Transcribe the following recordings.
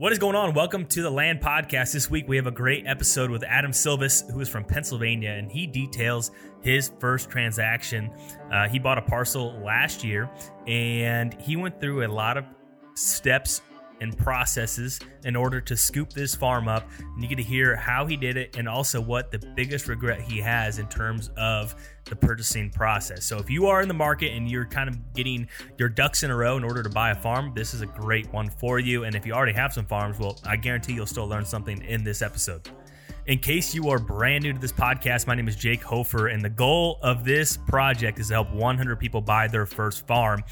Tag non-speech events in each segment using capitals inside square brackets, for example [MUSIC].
What is going on? Welcome to the Land Podcast. This week we have a great episode with Adam Silvis, who is from Pennsylvania, and he details his first transaction. Uh, he bought a parcel last year, and he went through a lot of steps and processes in order to scoop this farm up. And you get to hear how he did it and also what the biggest regret he has in terms of the purchasing process. So if you are in the market and you're kind of getting your ducks in a row in order to buy a farm, this is a great one for you. And if you already have some farms, well, I guarantee you'll still learn something in this episode. In case you are brand new to this podcast, my name is Jake Hofer, and the goal of this project is to help 100 people buy their first farm.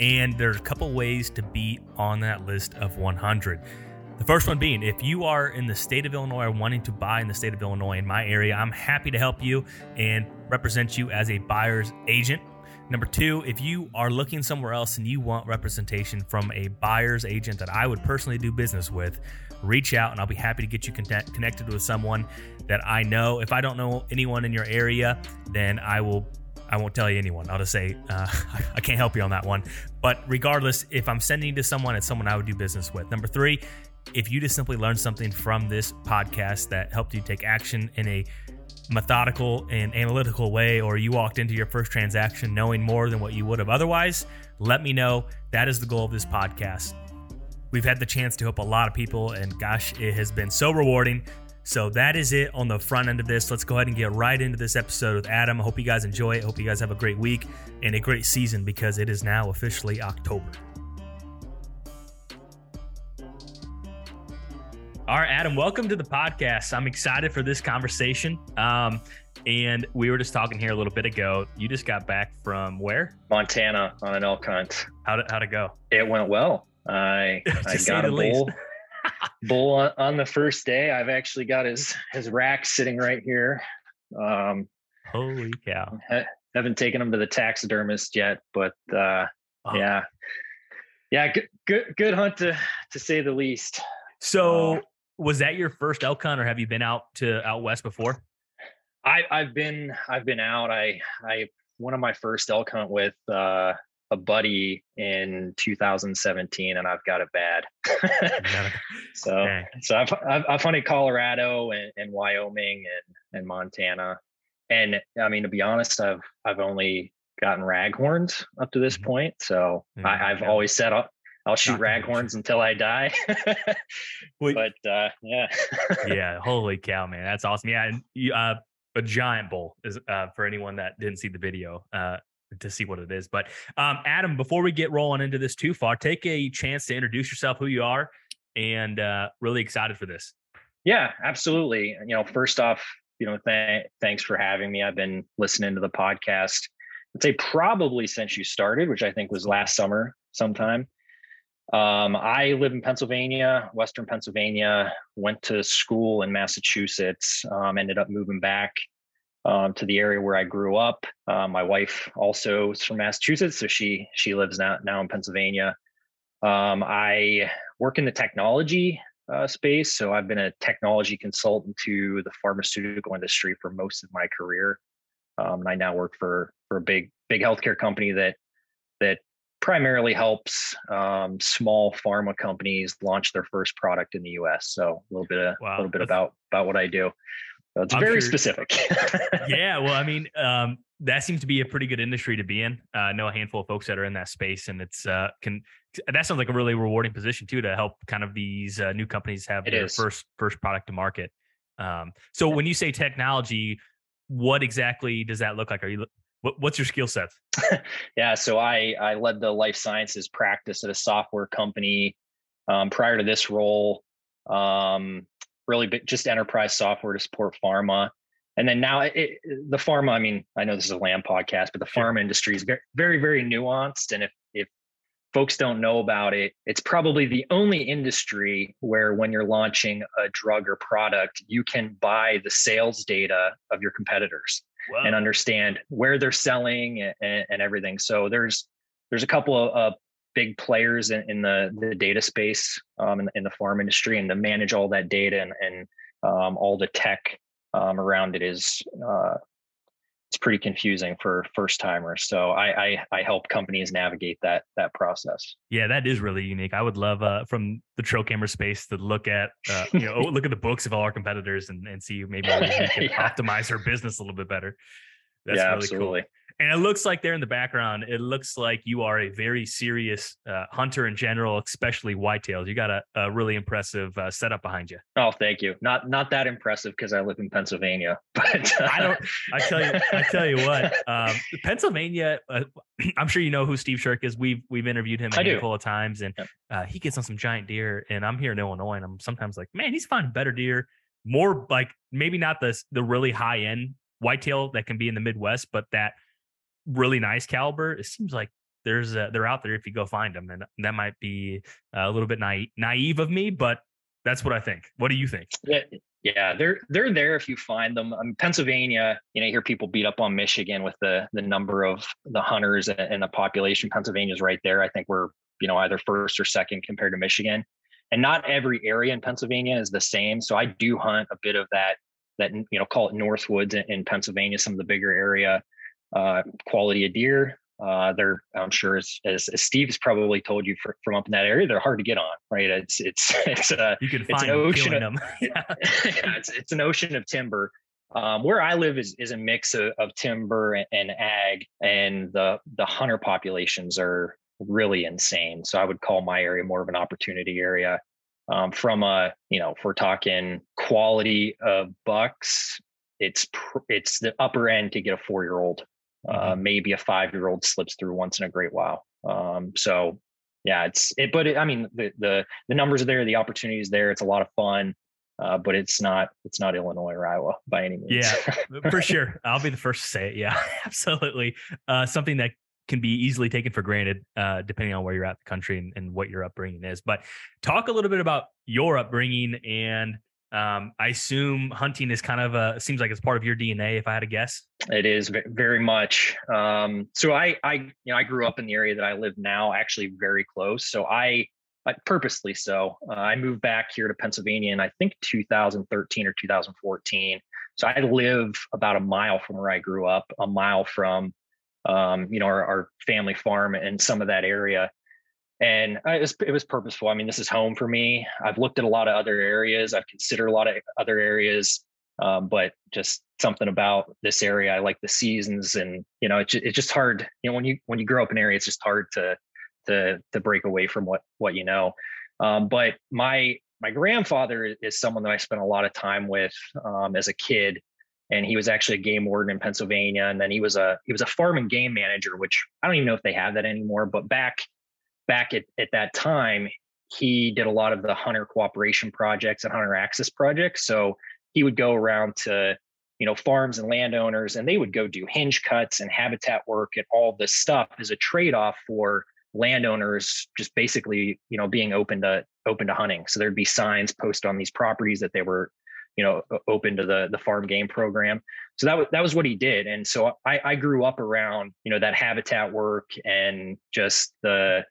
And there's a couple ways to be on that list of 100. The first one being, if you are in the state of Illinois or wanting to buy in the state of Illinois in my area, I'm happy to help you and represent you as a buyer's agent. Number two, if you are looking somewhere else and you want representation from a buyer's agent that I would personally do business with, reach out and I'll be happy to get you connect, connected with someone that I know. If I don't know anyone in your area, then I will. I won't tell you anyone. I'll just say uh, [LAUGHS] I can't help you on that one. But regardless, if I'm sending to someone, it's someone I would do business with. Number three, if you just simply learned something from this podcast that helped you take action in a methodical and analytical way, or you walked into your first transaction knowing more than what you would have otherwise, let me know. That is the goal of this podcast. We've had the chance to help a lot of people, and gosh, it has been so rewarding. So that is it on the front end of this. Let's go ahead and get right into this episode with Adam. I hope you guys enjoy it. I hope you guys have a great week and a great season because it is now officially October. All right, Adam, welcome to the podcast. I'm excited for this conversation. Um, and we were just talking here a little bit ago. You just got back from where? Montana on an elk hunt. How did, how'd it go? It went well. I [LAUGHS] I got a bull bull on, on, the first day. I've actually got his his rack sitting right here. Um, Holy cow! Ha- haven't taken him to the taxidermist yet, but uh, oh. yeah, yeah, good, good good hunt to to say the least. So, uh, was that your first elk hunt, or have you been out to out west before? I I've been I've been out. I I one of my first elk hunt with uh a buddy in 2017 and I've got it bad. [LAUGHS] so, so I've, I've, I've hunted Colorado and, and Wyoming and, and Montana. And I mean, to be honest, I've, I've only gotten raghorns up to this mm-hmm. point. So mm-hmm. I, have always said I'll, I'll shoot raghorns until I die. [LAUGHS] but uh, yeah. [LAUGHS] yeah. Holy cow, man. That's awesome. Yeah. And you, uh, a giant bull is uh, for anyone that didn't see the video. Uh, to see what it is. But um, Adam, before we get rolling into this too far, take a chance to introduce yourself, who you are, and uh, really excited for this. Yeah, absolutely. You know, first off, you know, th- thanks for having me. I've been listening to the podcast. I'd say probably since you started, which I think was last summer sometime. Um, I live in Pennsylvania, Western Pennsylvania. Went to school in Massachusetts. Um, ended up moving back um, to the area where I grew up. Uh, my wife also is from Massachusetts, so she she lives now now in Pennsylvania. Um, I work in the technology uh, space, so I've been a technology consultant to the pharmaceutical industry for most of my career. Um, and I now work for for a big big healthcare company that that primarily helps um, small pharma companies launch their first product in the U.S. So a little bit of, wow. a little bit about about what I do. So it's I'm very sure, specific. [LAUGHS] yeah, well, I mean, um, that seems to be a pretty good industry to be in. Uh, I know a handful of folks that are in that space, and it's uh, can that sounds like a really rewarding position too to help kind of these uh, new companies have it their is. first first product to market. Um, so when you say technology, what exactly does that look like? Are you what, what's your skill set? [LAUGHS] yeah, so I I led the life sciences practice at a software company. Um, prior to this role, um, really big, just enterprise software to support pharma. And then now it, the pharma, I mean, I know this is a land podcast, but the pharma industry is very, very nuanced. And if, if folks don't know about it, it's probably the only industry where when you're launching a drug or product, you can buy the sales data of your competitors wow. and understand where they're selling and, and, everything. So there's, there's a couple of uh, big players in, in the, the data space um, in, in, the farm industry and to manage all that data and, and um, all the tech um, around it is uh, it's pretty confusing for first timers. So I, I, I help companies navigate that that process. Yeah, that is really unique. I would love uh, from the trail camera space to look at uh, [LAUGHS] you know look at the books of all our competitors and, and see maybe we [LAUGHS] can yeah. optimize our business a little bit better. That's yeah, really absolutely. Cool. And it looks like there in the background, it looks like you are a very serious uh, hunter in general, especially whitetails. You got a, a really impressive uh, setup behind you. Oh, thank you. Not not that impressive because I live in Pennsylvania, [LAUGHS] but uh... I don't. I tell you, I tell you what, [LAUGHS] um, Pennsylvania. Uh, [CLEARS THROAT] I'm sure you know who Steve Shirk is. We've we've interviewed him a I handful do. of times, and yep. Uh, he gets on some giant deer. And I'm here in Illinois, and I'm sometimes like, man, he's finding better deer more like maybe not the the really high end whitetail that can be in the Midwest, but that really nice caliber, it seems like there's a, they're out there if you go find them, and that might be a little bit naive, naive of me, but that's what I think. What do you think? Yeah, yeah, they're they're there if you find them. I um, mean, Pennsylvania, you know, hear people beat up on Michigan with the the number of the hunters and the population. Pennsylvania's right there. I think we're you know either first or second compared to Michigan, and not every area in Pennsylvania is the same. So I do hunt a bit of that that you know call it Northwoods in, in Pennsylvania, some of the bigger area uh, quality of deer. Uh, they're, I'm sure, as, as, as Steve's probably told you for, from up in that area, they're hard to get on, right? It's it's [LAUGHS] it's a you can it's an ocean of, them. [LAUGHS] yeah, [LAUGHS] it's it's an ocean of timber. Um, where I live is is a mix of, of timber and, and ag, and the the hunter populations are really insane. So I would call my area more of an opportunity area. Um, from a you know, if we're talking quality of bucks, it's pr- it's the upper end to get a four year old uh, mm-hmm. maybe a five year old slips through once in a great while. Um, so yeah, it's it, but it, I mean the the the numbers are there, the opportunities there. It's a lot of fun. Uh, but it's not it's not Illinois or Iowa by any means. Yeah, [LAUGHS] for sure. I'll be the first to say it. Yeah, [LAUGHS] absolutely. Uh, something that can be easily taken for granted, uh, depending on where you're at the country and, and, what your upbringing is. But talk a little bit about your upbringing and um, I assume hunting is kind of a seems like it's part of your DNA. If I had to guess, it is very much. Um, so I, I, you know, I grew up in the area that I live now, actually very close. So I, I purposely so uh, I moved back here to Pennsylvania in I think 2013 or 2014. So I live about a mile from where I grew up, a mile from, um, you know, our, our family farm and some of that area and it was it was purposeful. I mean, this is home for me. I've looked at a lot of other areas. I've considered a lot of other areas, um, but just something about this area. I like the seasons, and you know, it's it's just hard. You know, when you when you grow up in an area, it's just hard to to to break away from what what you know. Um, but my my grandfather is someone that I spent a lot of time with um, as a kid, and he was actually a game warden in Pennsylvania, and then he was a he was a farm and game manager, which I don't even know if they have that anymore. But back back at, at that time, he did a lot of the hunter cooperation projects and hunter access projects. So he would go around to, you know, farms and landowners, and they would go do hinge cuts and habitat work and all this stuff as a trade-off for landowners just basically, you know, being open to open to hunting. So there'd be signs posted on these properties that they were, you know, open to the the farm game program. So that was that was what he did. And so I, I grew up around, you know, that habitat work and just the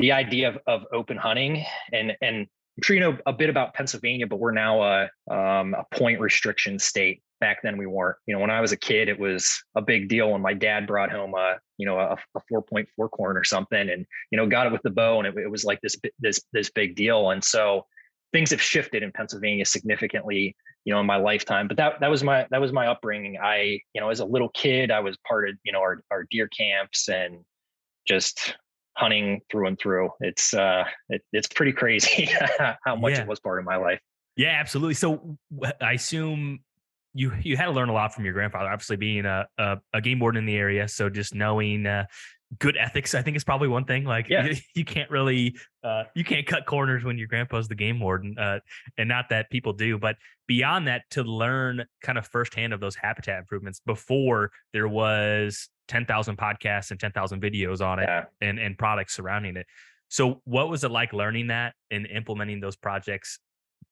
the idea of, of open hunting and and I'm sure you know a bit about Pennsylvania, but we're now a um, a point restriction state. Back then we weren't. You know, when I was a kid, it was a big deal when my dad brought home a you know a, a 4.4 corn or something, and you know got it with the bow, and it, it was like this this this big deal. And so things have shifted in Pennsylvania significantly, you know, in my lifetime. But that that was my that was my upbringing. I you know as a little kid, I was part of you know our our deer camps and just hunting through and through. It's uh, it, it's pretty crazy [LAUGHS] how much yeah. it was part of my life. Yeah, absolutely. So I assume you you had to learn a lot from your grandfather, obviously being a a, a game warden in the area. So just knowing uh, good ethics, I think is probably one thing. Like yeah. you, [LAUGHS] you can't really uh, you can't cut corners when your grandpa's the game warden, uh, and not that people do. But beyond that, to learn kind of firsthand of those habitat improvements before there was 10,000 podcasts and 10,000 videos on it yeah. and, and products surrounding it. So what was it like learning that and implementing those projects,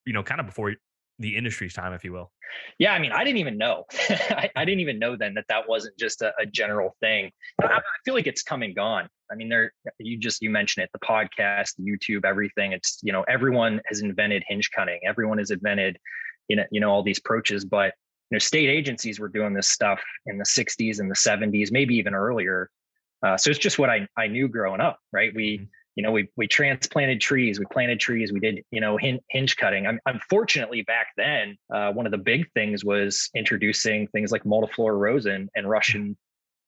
you know, kind of before the industry's time, if you will? Yeah. I mean, I didn't even know, [LAUGHS] I, I, didn't even know then that that wasn't just a, a general thing. I, I, feel like it's come and gone. I mean, there, you just, you mentioned it, the podcast, YouTube, everything. It's, you know, everyone has invented hinge cutting. Everyone has invented, you know, you know, all these approaches, but you know, state agencies were doing this stuff in the 60s and the 70s, maybe even earlier. Uh, so it's just what I, I knew growing up, right? We, mm-hmm. you know, we we transplanted trees, we planted trees, we did, you know, hinge, hinge cutting. I'm, unfortunately, back then, uh, one of the big things was introducing things like multiflora rosin and Russian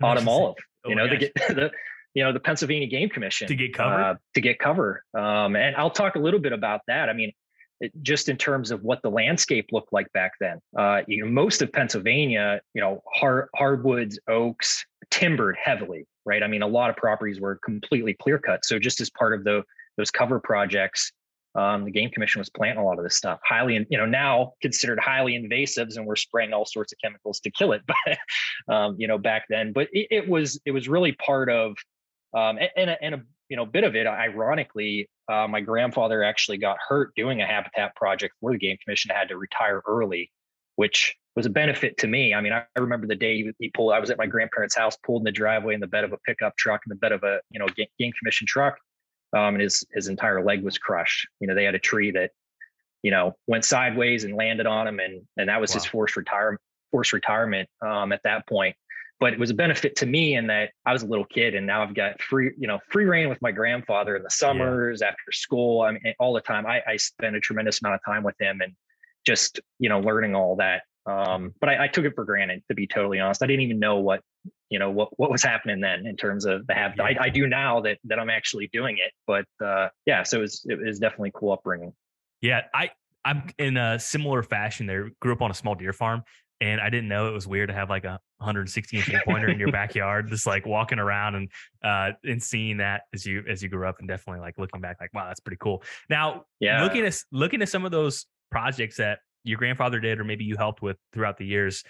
autumn olive. You oh know, to get [LAUGHS] the you know the Pennsylvania Game Commission to get cover uh, to get cover. Um, and I'll talk a little bit about that. I mean, just in terms of what the landscape looked like back then. Uh, you know, most of Pennsylvania, you know, hard, hardwoods, oaks, timbered heavily, right? I mean, a lot of properties were completely clear cut. So just as part of the those cover projects, um, the game commission was planting a lot of this stuff highly you know now considered highly invasives and we're spraying all sorts of chemicals to kill it [LAUGHS] but um, you know back then but it, it, was it was really part of um, and, and, a, and a you know bit of it ironically uh, my grandfather actually got hurt doing a habitat project where the game commission had to retire early which was a benefit to me. I mean i, I remember the day he, he, pulled i was at my grandparents house pulled in the driveway in the bed of a pickup truck in the bed of a you know game, game commission truck um, and his his entire leg was crushed. You know they had a tree that you know went sideways and landed on him and and that was wow. his forced retirement forced retirement um, at that point but it was a benefit to me in that I was a little kid and now I've got free, you know, free rein with my grandfather in the summers yeah. after school. I mean, all the time. I, I spent a tremendous amount of time with him and just, you know, learning all that. Um, but I, I, took it for granted to be totally honest. I didn't even know what, you know, what, what was happening then in terms of the habit. Yeah. I, I, do now that, that I'm actually doing it, but, uh, yeah, so it was, it was definitely cool upbringing. Yeah. I, I'm in a similar fashion there. Grew up on a small deer farm and I didn't know it was weird to have like a 160 inch [LAUGHS] pointer in your backyard, just like walking around and uh and seeing that as you as you grew up, and definitely like looking back, like wow, that's pretty cool. Now, yeah, looking at looking at some of those projects that your grandfather did, or maybe you helped with throughout the years.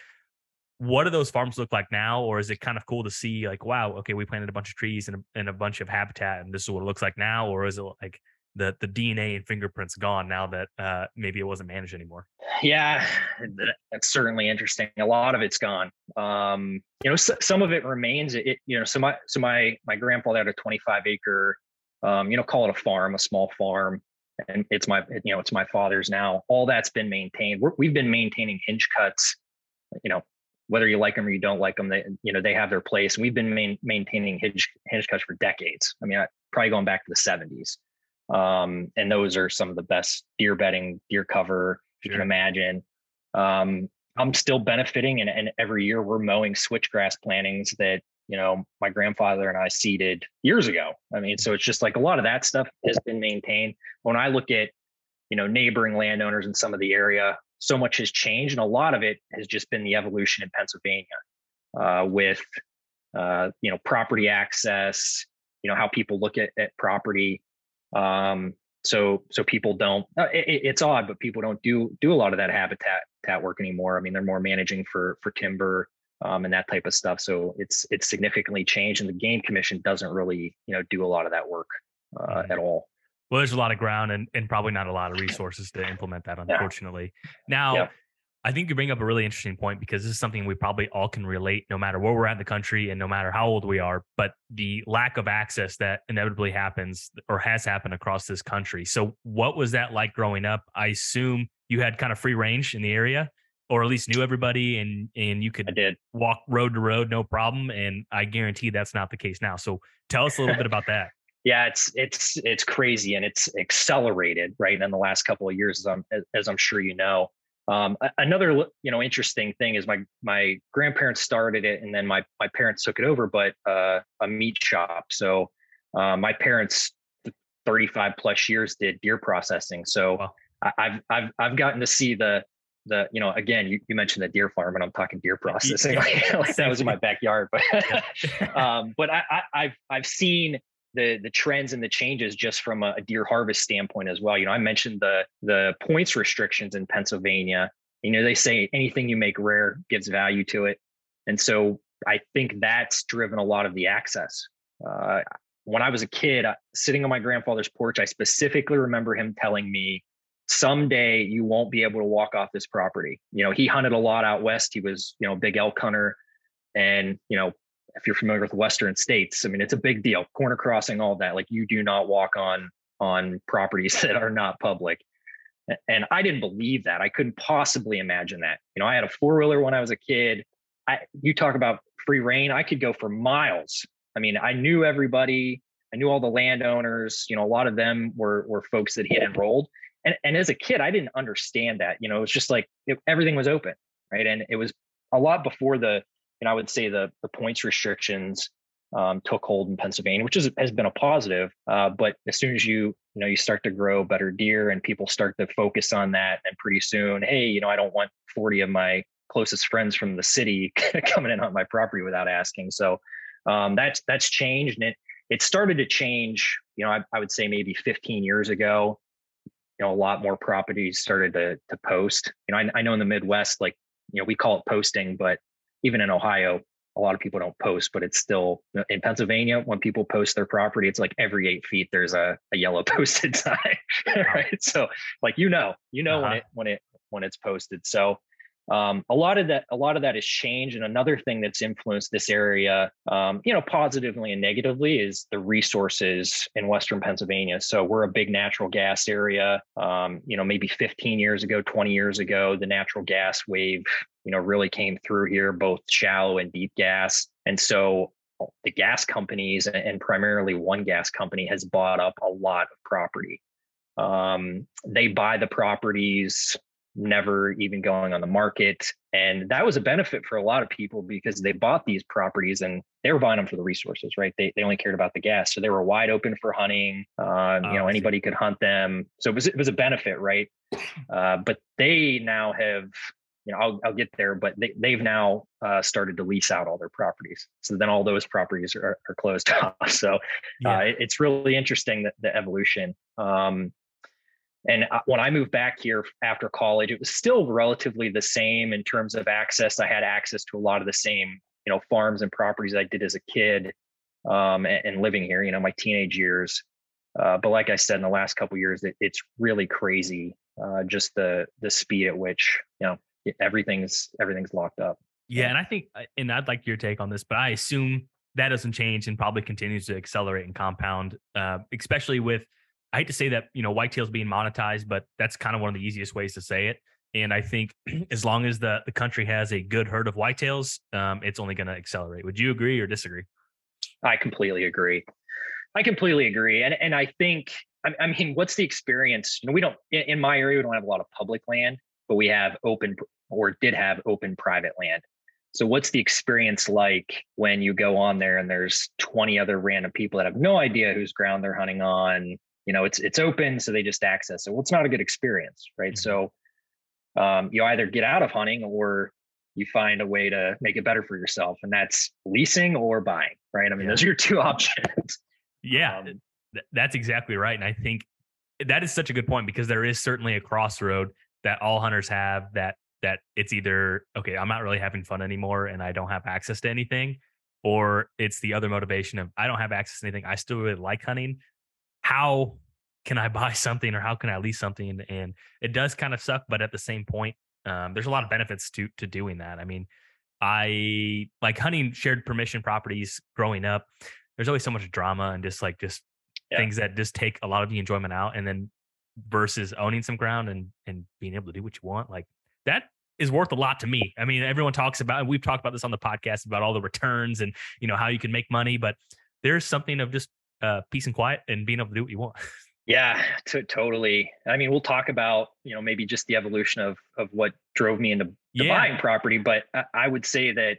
What do those farms look like now, or is it kind of cool to see like, wow, okay, we planted a bunch of trees and a, and a bunch of habitat, and this is what it looks like now, or is it like the the DNA and fingerprints gone now that uh, maybe it wasn't managed anymore? Yeah, that's certainly interesting. A lot of it's gone. Um, you know, so, some of it remains. It, you know, so my so my my grandfather had a 25 acre, um, you know, call it a farm, a small farm, and it's my you know it's my father's now. All that's been maintained. we have been maintaining hinge cuts. You know, whether you like them or you don't like them, they you know they have their place. We've been main, maintaining hinge hinge cuts for decades. I mean, I, probably going back to the 70s. Um, and those are some of the best deer bedding, deer cover sure. you can imagine. Um, I'm still benefiting, and, and every year we're mowing switchgrass plantings that you know my grandfather and I seeded years ago. I mean, so it's just like a lot of that stuff has been maintained. When I look at you know neighboring landowners in some of the area, so much has changed, and a lot of it has just been the evolution in Pennsylvania uh, with uh, you know property access, you know how people look at, at property um, so so people don't. Uh, it, it's odd, but people don't do do a lot of that habitat that work anymore. I mean, they're more managing for for timber um, and that type of stuff. So it's it's significantly changed, and the game commission doesn't really you know do a lot of that work uh, mm-hmm. at all. Well, there's a lot of ground and, and probably not a lot of resources to implement that, unfortunately. Yeah. Now, yeah. I think you bring up a really interesting point because this is something we probably all can relate no matter where we're at in the country and no matter how old we are, but the lack of access that inevitably happens or has happened across this country. So, what was that like growing up? I assume you had kind of free range in the area or at least knew everybody and and you could I did. walk road to road no problem and I guarantee that's not the case now. So, tell us a little bit about that. [LAUGHS] Yeah, it's it's it's crazy and it's accelerated right in the last couple of years as I'm as I'm sure you know. Um, another you know interesting thing is my my grandparents started it and then my my parents took it over, but uh, a meat shop. So uh, my parents, 35 plus years, did deer processing. So wow. I, have I've I've gotten to see the the you know again you, you mentioned the deer farm and I'm talking deer processing [LAUGHS] like that was in my backyard, but [LAUGHS] um, but I, I I've I've seen the the trends and the changes just from a, a, deer harvest standpoint as well. You know, I mentioned the the points restrictions in Pennsylvania. You know, they say anything you make rare gives value to it, and so I think that's driven a lot of the access. Uh, when I was a kid, uh, sitting on my grandfather's porch, I specifically remember him telling me, "Someday you won't be able to walk off this property." You know, he hunted a lot out west. He was, you know, big elk hunter, and you know, if you're familiar with western states i mean it's a big deal corner crossing all that like you do not walk on on properties [LAUGHS] that are not public And I didn't believe that. I couldn't possibly imagine that. You know, I had a four wheeler when I was a kid. I, you talk about free rein. I could go for miles. I mean, I knew everybody. I knew all the landowners. You know, a lot of them were were folks that he had enrolled. And and as a kid, I didn't understand that. You know, it was just like it, everything was open, right? And it was a lot before the, know, I would say the the points restrictions um, took hold in Pennsylvania, which is, has been a positive. Uh, but as soon as you you know you start to grow better deer and people start to focus on that, and pretty soon, hey, you know, I don't want 40 of my closest friends from the city [LAUGHS] coming in on my property without asking. So um, that's that's changed, and it it started to change. You know, I, I would say maybe 15 years ago. You know, a lot more properties started to to post. You know, I, I know in the Midwest, like you know, we call it posting, but even in Ohio, a lot of people don't post, but it's still in Pennsylvania when people post their property, it's like every eight feet there's a, a yellow [LAUGHS] posted sign, right? So like you know, you know uh-huh. when it when it when it's posted. So um, a lot of that a lot of that has changed and another thing that's influenced this area um, you know positively and negatively is the resources in western pennsylvania. So we're a big natural gas area. Um, you know maybe 15 years ago 20 years ago the natural gas wave you know really came through here both shallow and deep gas. And so the gas companies and primarily one gas company has bought up a lot of property. Um, they buy the properties never even going on the market and that was a benefit for a lot of people because they bought these properties and they were buying them for the resources right they, they only cared about the gas so they were wide open for hunting um, you know anybody could hunt them so it was it was a benefit right uh, but they now have you know, I'll, I'll get there, but they, they've now uh, started to lease out all their properties. So then all those properties are, are closed [LAUGHS] off. So yeah. uh, it, it's really interesting that the evolution. Um, and uh, when I moved back here after college, it was still relatively the same in terms of access. I had access to a lot of the same, you know, farms and properties I did as a kid um, and, and, living here, you know, my teenage years. Uh, but like I said, in the last couple years, it, it's really crazy, uh, just the the speed at which you know everything's everything's locked up. Yeah, and I think, uh, and I'd like your take on this, but I assume that doesn't change and probably continues to accelerate and compound, uh, especially with. I hate to say that you know whitetails being monetized, but that's kind of one of the easiest ways to say it. And I think [CLEARS THROAT] as long as the the country has a good herd of whitetails, um, it's only going to accelerate. Would you agree or disagree? I completely agree. I completely agree, and and I think I, mean, what's the experience? You know, we don't in my area we don't have a lot of public land, but we have open or did have open private land. So what's the experience like when you go on there and there's 20 other random people that have no idea whose ground they're hunting on? You know, it's it's open, so they just access it. Well, it's not a good experience, right? Mm-hmm. So um, you either get out of hunting or you find a way to make it better for yourself, and that's leasing or buying, right? I mean, yeah. those are your two [LAUGHS] options. Yeah, um, that's exactly right, and I think that is such a good point because there is certainly a crossroad that all hunters have that that it's either okay i'm not really having fun anymore and i don't have access to anything or it's the other motivation of i don't have access to anything i still really like hunting how can i [LAUGHS] buy something or how can i lease something and it does kind of suck but at the same point um, there's a lot of benefits to to doing that i mean i like hunting shared permission properties growing up there's always so much drama and just like just yeah. things that just take a lot of the enjoyment out and then versus owning some ground and and being able to do what you want like that is worth a lot to me. I mean, everyone talks about, and we've talked about this on the podcast about all the returns and you know how you can make money, but there's something of just uh, peace and quiet and being able to do what you want. [LAUGHS] Yeah, t- totally. I mean, we'll talk about you know maybe just the evolution of of what drove me into yeah. buying property, but I, I would say that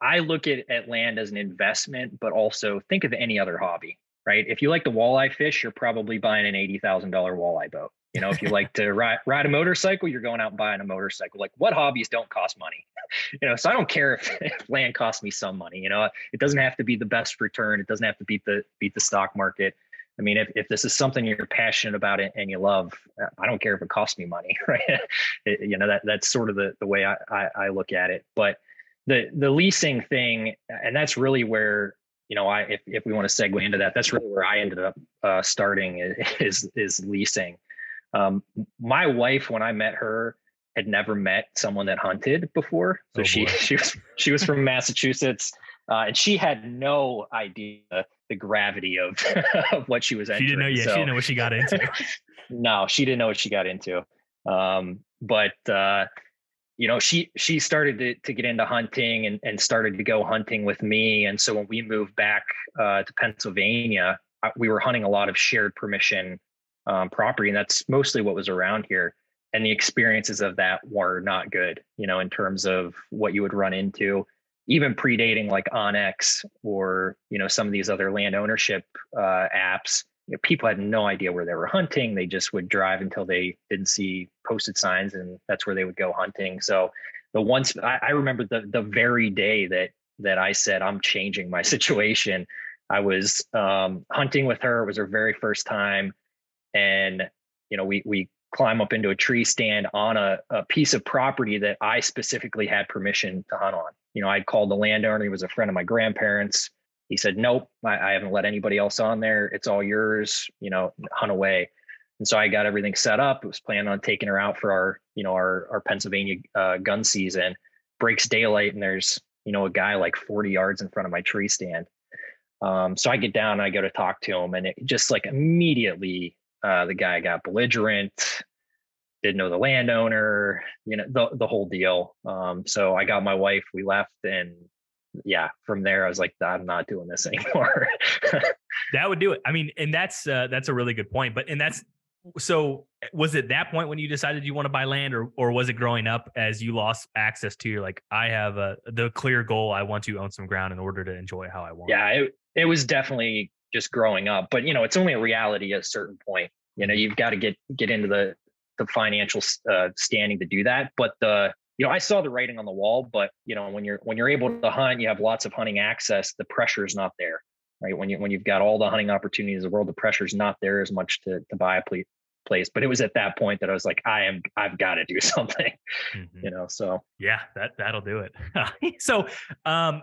I look at, at land as an investment, but also think of any other hobby, right? If you like the walleye fish, you're probably buying an eighty thousand dollar walleye boat. You know, if you like [LAUGHS] to ride ride a motorcycle, you're going out and buying a motorcycle. Like what hobbies don't cost money? [LAUGHS] You know, so I don't care if, [LAUGHS] if land costs me some money. You know, it doesn't have to be the best return. It doesn't have to beat the beat the stock market. I mean, if, if this is something you're passionate about and you love, uh, I don't care if it costs me money, right? It, you know, that that's sort of the, the way I, I, I look at it. But the the leasing thing, and that's really where you know, I if, if we want to segue into that, that's really where I ended up uh, starting [LAUGHS] is is leasing. Um, my wife, when I met her, had never met someone that hunted before. So oh, she [LAUGHS] she was she was from Massachusetts, uh, and she had no idea the gravity of [LAUGHS] of what she was entering. She didn't know. Yeah, so, she didn't know what she got into. no, she didn't know what she got into. Um, but uh, you know, she she started to to get into hunting and and started to go hunting with me. And so when we moved back uh, to Pennsylvania, we were hunting a lot of shared permission um, property, and that's mostly what was around here. And the experiences of that were not good, you know, in terms of what you would run into, even predating like onX or you know some of these other land ownership uh, apps you know, people had no idea where they were hunting. They just would drive until they didn't see posted signs, and that's where they would go hunting. So the once I, I remember the the very day that that I said I'm changing my [LAUGHS] situation. I was um, hunting with her. It was her very first time, and you know we we climb up into a tree stand on a, a piece of property that I specifically had permission to hunt on. You know, I'd called the landowner. He was a friend of my grandparents he said, Nope, I, I, haven't let anybody else on there. It's all yours, you know, hunt away. And so I got everything set up. It was planning on taking her out for our, you know, our, our Pennsylvania uh, gun season. Breaks daylight and there's, you know, a guy like 40 yards in front of my tree stand. Um, so I get down and I go to talk to him, and it just like immediately uh, the guy got belligerent, didn't know the landowner, you know, the the whole deal. Um, so I got my wife, we left, and yeah, from there I was like, I'm not doing this [LAUGHS] anymore. that would do it. I mean, and that's uh, that's a really good point. But and that's so was it that point when you decided you want to buy land or or was it growing up as you lost access to you're like I have a the clear goal I want to own some ground in order to enjoy how I want. Yeah, it it was definitely just growing up, but you know, it's only a reality at a certain point. You know, you've got to get get into the the financial uh, standing to do that, but the you know, I saw the writing on the wall, but you know, when you're when you're able to hunt, you have lots of hunting access. The pressure is not there, right? When you when you've got all the hunting opportunities in the world, the pressure is not there as much to to buy a place. But it was at that point that I was like, I am, I've got to do [LAUGHS] something, mm-hmm. you know. So yeah, that that'll do it. [LAUGHS] so, um,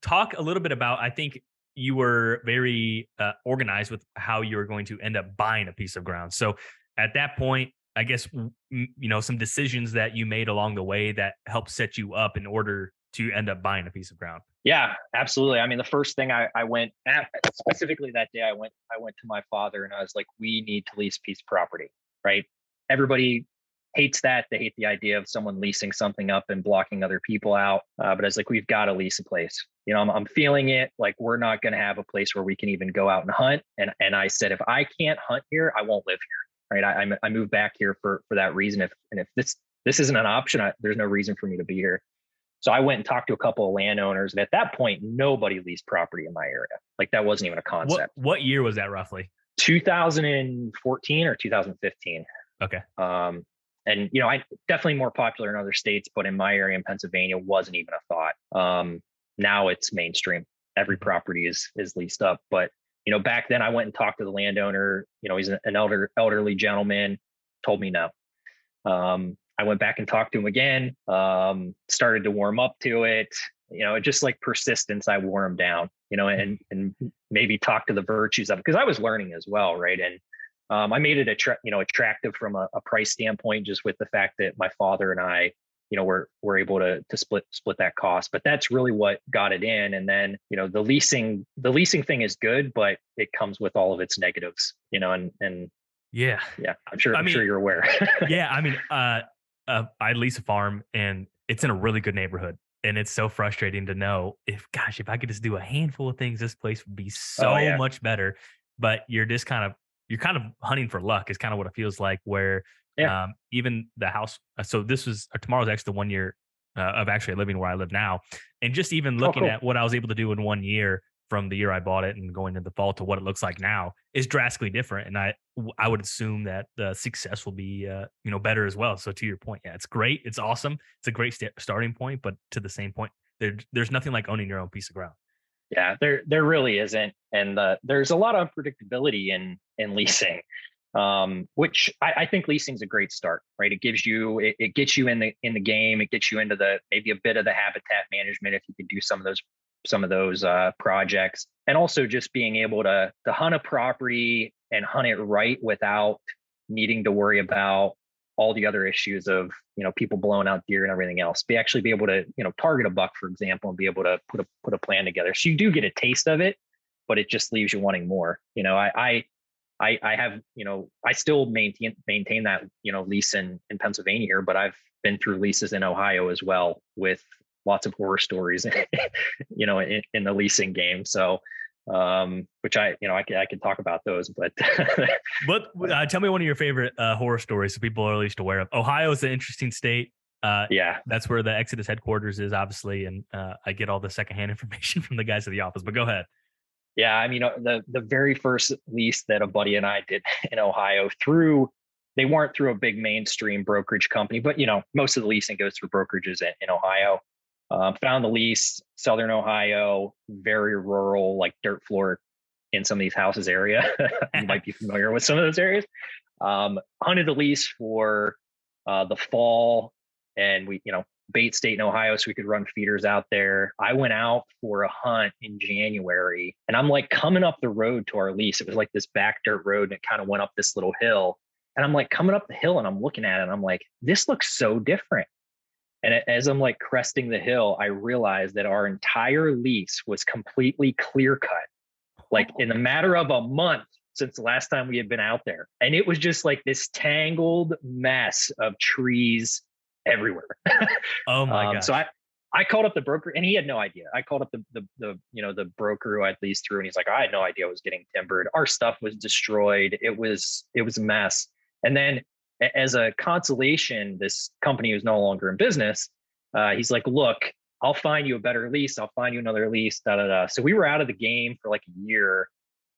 talk a little bit about. I think you were very uh, organized with how you were going to end up buying a piece of ground. So at that point, I guess you know some decisions that you made along the way that helped set you up in order to end up buying a piece of ground. Yeah, absolutely. I mean, the first thing I, I went at, specifically that day, I went I went to my father and I was like, we need to lease piece of property, right? Everybody hates that. They hate the idea of someone leasing something up and blocking other people out. Uh, but I was like, we've got to lease a place. You know, I'm, I'm feeling it. Like we're not going to have a place where we can even go out and hunt. And and I said, if I can't hunt here, I won't live here right? I, I moved back here for for that reason. If and if this this isn't an option, I, there's no reason for me to be here. So I went and talked to a couple of landowners, and at that point, nobody leased property in my area. Like that wasn't even a concept. What, what year was that roughly? 2014 or 2015. Okay. Um, and you know, I definitely more popular in other states, but in my area in Pennsylvania, wasn't even a thought. Um, now it's mainstream. Every mm-hmm. property is is leased up, but you know, back then I went and talked to the landowner. You know, he's an elder elderly gentleman. Told me no. Um, I went back and talked to him again. Um, started to warm up to it. You know, just like persistence, I wore him down. You know, and and maybe talk to the virtues of it because I was learning as well, right? And um, I made it attra- you know attractive from a, a price standpoint, just with the fact that my father and I you know we're we're able to to split split that cost but that's really what got it in and then you know the leasing the leasing thing is good but it comes with all of its negatives you know and and yeah yeah i'm sure I i'm mean, sure you're aware [LAUGHS] yeah i mean uh, uh i lease a farm and it's in a really good neighborhood and it's so frustrating to know if gosh if i could just do a handful of things this place would be oh, so oh, yeah. much better but you're just kind of you're kind of hunting for luck is kind of what it feels like where yeah. Um, even the house. Uh, so this was uh, tomorrow's actually the one year uh, of actually living where I live now, and just even oh, looking oh, cool. at what I was able to do in one year from the year I bought it and going into the fall to what it looks like now is drastically different. And I I would assume that the success will be uh, you know better as well. So to your point, yeah, it's great, it's awesome, it's a great st- starting point. But to the same point, there there's nothing like owning your own piece of ground. Yeah, there there really isn't, and uh, there's a lot of unpredictability in in [LAUGHS] leasing um, which I, I, think leasing is a great start, right? It gives you, it, it, gets you in the in the game. It gets you into the maybe a bit of the habitat management if you can do some of those some of those uh, projects, and also just being able to to hunt a property and hunt it right without needing to worry about all the other issues of you know people blowing out deer and everything else. Be actually be able to you know target a buck, for example, and be able to put a put a plan together. So you do get a taste of it, but it just leaves you wanting more. You know, I, I I, I have, you know, I still maintain maintain that, you know, lease in, in Pennsylvania here, but I've been through leases in Ohio as well with lots of horror stories, [LAUGHS] you know, in, in the leasing game. So, um, which I, you know, I could, I could talk about those, but. [LAUGHS] but uh, tell me one of your favorite uh, horror stories so people are at least aware of. Ohio is an interesting state. Uh, yeah, that's where the Exodus headquarters is, obviously, and uh, I get all the secondhand [LAUGHS] information from the guys at the office. But go ahead. Yeah, I mean, uh, the the very first lease that a buddy and I did [LAUGHS] in Ohio through they weren't through a big mainstream brokerage company, but you know, most of the leasing goes through brokerages in, in Ohio. Uh, found the lease, Southern Ohio, very rural, like dirt floor in some of these houses area. [LAUGHS] you might be familiar with some of those areas. Um, hunted the lease for uh, the fall, and we, you know, Bait State in Ohio, so we could run feeders out there. I went out for a hunt in January, and I'm like coming up the road to our lease. It was like this back dirt road, and it kind of went up this little hill. And I'm like coming up the hill, and I'm looking at it, and I'm like, this looks so different. And as I'm like cresting the hill, I realized that our entire lease was completely clear cut, like in a matter of a month since the last time we had been out there. And it was just like this tangled mess of trees everywhere. oh my um, god! So I I called up the broker and he had no idea. I called up the the the you know the broker who I'd leased through and he's like, I had no idea I was getting timbered. Our stuff was destroyed. It was it was a mess. And then as a consolation, this company was no longer in business. Uh, he's like, look, I'll find you a better lease. I'll find you another lease. Da da da. So we were out of the game for like a year.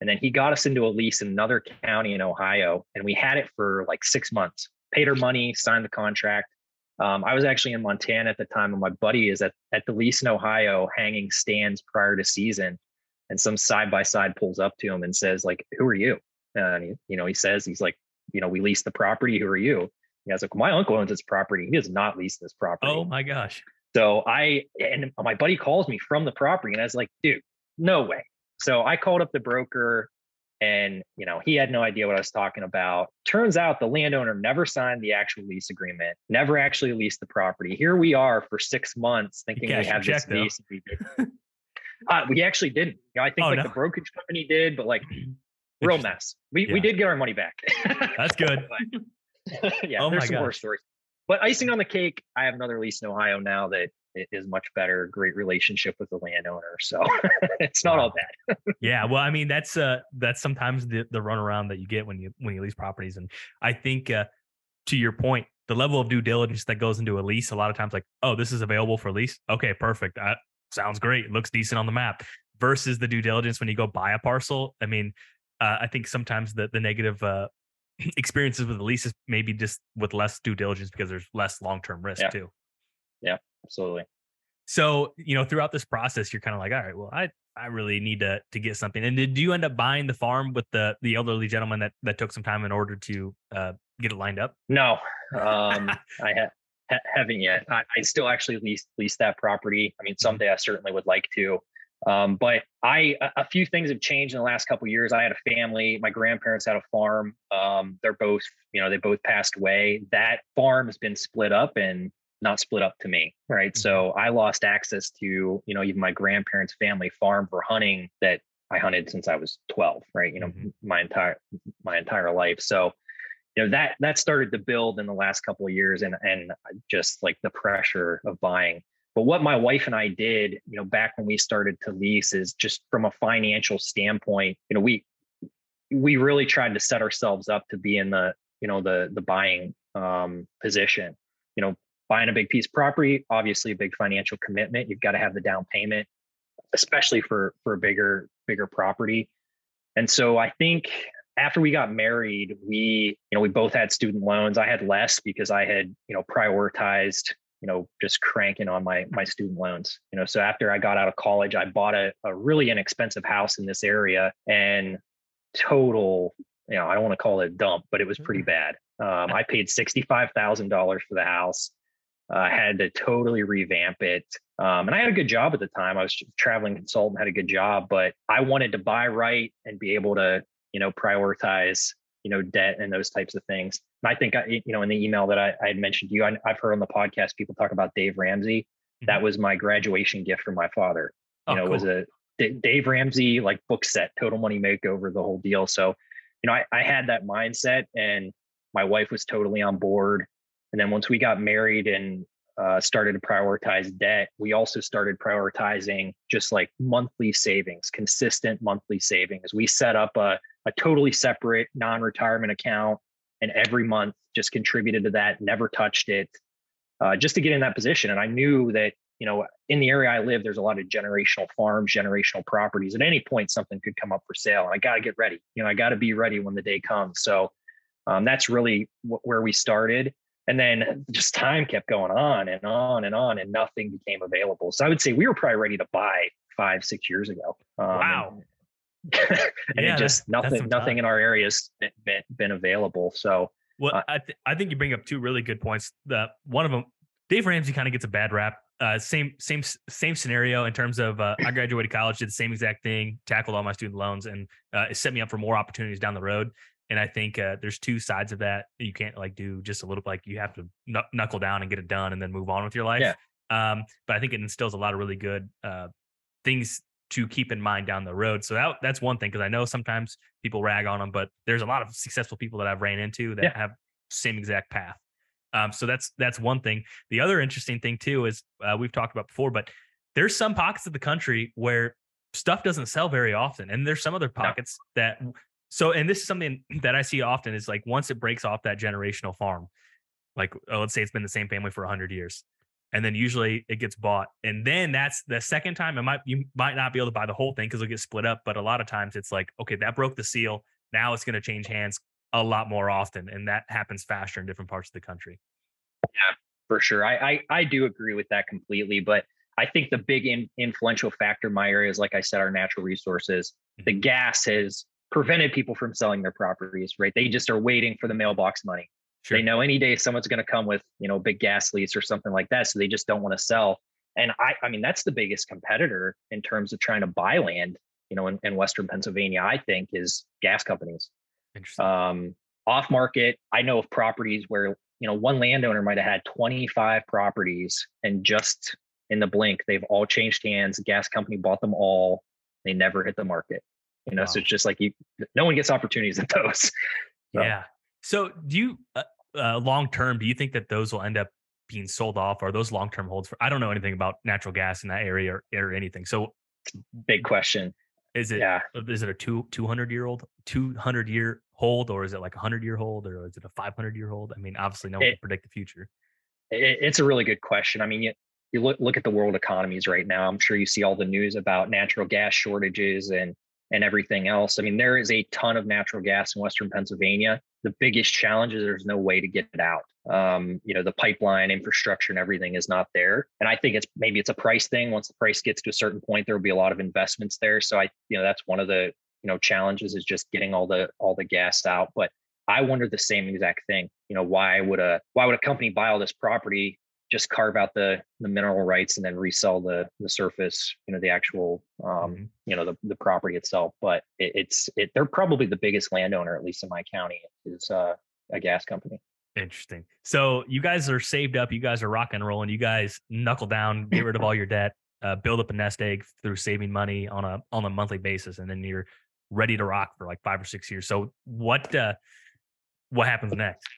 And then he got us into a lease in another county in Ohio, and we had it for like six months. Paid our money, signed the contract. Um, I was actually in Montana at the time, and my buddy is at, at the lease in Ohio hanging stands prior to season. And some side by side pulls up to him and says, like, who are you? And he, you know, he says, he's like, you know, we lease the property. Who are you? He was like, my uncle owns this property. He does not lease this property. Oh my gosh. So I and my buddy calls me from the property, and I was like, dude, no way. So I called up the broker and you know he had no idea what i was talking about. Turns out the landowner never signed the actual lease agreement never actually leased the property. Here we are for six months thinking we have this lease we, [LAUGHS] uh, we actually didn't. You know i think oh, like no. the brokerage company did but like [CLEARS THROAT] real mess. We, yeah. we did get our money back. That's good. [LAUGHS] [LAUGHS] Yeah oh there's some more stories. But icing on the cake i have another lease in ohio now that is much better. Great relationship with the landowner, so [LAUGHS] it's not all bad. [LAUGHS] yeah, well, I mean that's uh that's sometimes the the runaround that you get when you when you lease properties, and I think uh, to your point, the level of due diligence that goes into a lease, a lot of times like, oh, this is available for lease. Okay, perfect. That sounds great. It looks decent on the map. Versus the due diligence when you go buy a parcel. I mean, uh, I think sometimes the the negative uh, [CLEARS THROAT] experiences with the leases maybe just with less due diligence because there's less long term risk yeah. too. Yeah, absolutely. So, you know, throughout this process, you're kind of like, all right, well, I I really need to to get something. And did you end up buying the farm with the the elderly gentleman that that took some time in order to uh, get it lined up? No, um, [LAUGHS] I ha- ha- haven't yet. I, I, still actually lease lease that property. I mean, mm-hmm. someday I certainly would like to. Um, but I a, a few things have changed in the last couple years. I had a family. My grandparents had a farm. Um, they're both, you know, they both passed away. That farm has been split up, and not split up to me right mm-hmm. so i lost access to you know even my grandparents family farm for hunting that i hunted since i was 12 right you know mm-hmm. my entire my entire life so you know that that started to build in the last couple of years and and just like the pressure of buying but what my wife and i did you know back when we started to lease is just from a financial standpoint you know we we really tried to set ourselves up to be in the you know the the buying um position you know buying a big piece of property obviously a big financial commitment you've got to have the down payment especially for for a bigger bigger property. And so i think after we got married we you know we both had student loans. I had less because i had you know prioritized you know just cranking on my my student loans. You know so after i got out of college i bought a, a really inexpensive house in this area and total you know i don't want to call it a dump but it was pretty mm-hmm. bad. Um, [LAUGHS] i paid $65000 for the house uh, had to totally revamp it. Um, and I had a good job at the time. I was traveling consultant, had a good job, but I wanted to buy right and be able to, you know, prioritize, you know, debt and those types of things. And I think, I, you know, in the email that I, I had mentioned to you, I, have heard on the podcast people talk about Dave Ramsey. Mm-hmm. That was my graduation gift from my father. You oh, know, cool. it was a D- Dave Ramsey like book set, Total Money Makeover, the whole deal. So you know, I, I had that mindset and my wife was totally on board. And then once we got married and uh, started to prioritize debt, we also started prioritizing just like monthly savings, consistent monthly savings. We set up a, a totally separate non retirement account and every month just contributed to that, never touched it, uh, just to get in that position. And I knew that, you know, in the area I live, there's a lot of generational farms, generational properties. At any point, something could come up for sale. And I got to get ready. You know, I got to be ready when the day comes. So um, that's really w- where we started. And then just time kept going on and on and on, and nothing became available. So I would say we were probably ready to buy five, six years ago. Um, wow. [LAUGHS] and yeah, it just nothing, nothing in our area has been, been available. So, well, uh, I, th- I think you bring up two really good points. The one of them, Dave Ramsey kind of gets a bad rap. Uh, same, same, same scenario in terms of uh, I graduated college, did the same exact thing, tackled all my student loans, and uh, it set me up for more opportunities down the road. And I think uh, there's two sides of that. You can't like do just a little like you have to knuckle down and get it done and then move on with your life. Yeah. Um, but I think it instills a lot of really good uh, things to keep in mind down the road. So that that's one thing because I know sometimes people rag on them, but there's a lot of successful people that I've ran into that yeah. have same exact path. Um, so that's that's one thing. The other interesting thing too is uh, we've talked about before, but there's some pockets of the country where stuff doesn't sell very often, and there's some other pockets no. that so, and this is something [CLEARS THROAT] that I see often is like once it breaks off that generational farm, like oh, let's say it's been the same family for 100 years, and then usually it gets bought, and then that's the second time. It might you might not be able to buy the whole thing because it'll get split up, but a lot of times it's like okay, that broke the seal. Now it's going to change hands a lot more often, and that happens faster in different parts of the country. Yeah, for sure. I I, I do agree with that completely, but I think the big in, influential factor in my area is, like I said, our natural resources. Mm-hmm. The gas has prevented people from selling their properties, right? They just are waiting for the mailbox money. Sure. They know any day someone's going to come with, you know, big gas lease or something like that. So they just don't want to sell. And I, I mean, that's the biggest competitor in terms of trying to buy land, you know, in, in Western Pennsylvania, I think is gas companies. Interesting. Um, off market, I know of properties where, you know, one landowner might have had 25 properties and just in the blink, they've all changed hands. The gas company bought them all. They never hit the market. You know, wow. so it's just like you, no one gets opportunities at those. [LAUGHS] So. Yeah. So do you, uh, uh, long term, do you think that those will end up being sold off? Or those long term holds for? I don't know anything about natural gas in that area or, or anything. So, big question. Is it? Yeah. Uh, is it a two two hundred year old, two hundred year hold, or is it like a hundred year hold, or is it a five hundred year hold? I mean, obviously, no one it, can predict the future. It, it's a really good question. I mean, you, you look look at the world economies right now. I'm sure you see all the news about natural gas shortages and and everything else. I mean, there is a ton of natural gas in Western Pennsylvania. The biggest challenge is there's no way to get it out. Um, you know, the pipeline infrastructure and everything is not there. And I think it's maybe it's a price thing. Once the price gets to a certain point, there will be a lot of investments there. So I, you know, that's one of the you know challenges is just getting all the all the gas out. But I wonder the same exact thing. You know, why would a why would a company buy all this property just carve out the the mineral rights and then resell the the surface you know the actual um mm-hmm. you know the, the property itself. But it, it's it they're probably the biggest landowner at least in my county is uh, a gas company. Interesting. So you guys are saved up you guys are rock and rolling you guys knuckle down get rid of [LAUGHS] all your debt uh, build up a nest egg through saving money on a on a monthly basis and then you're ready to rock for like five or six years. So what uh what happens next?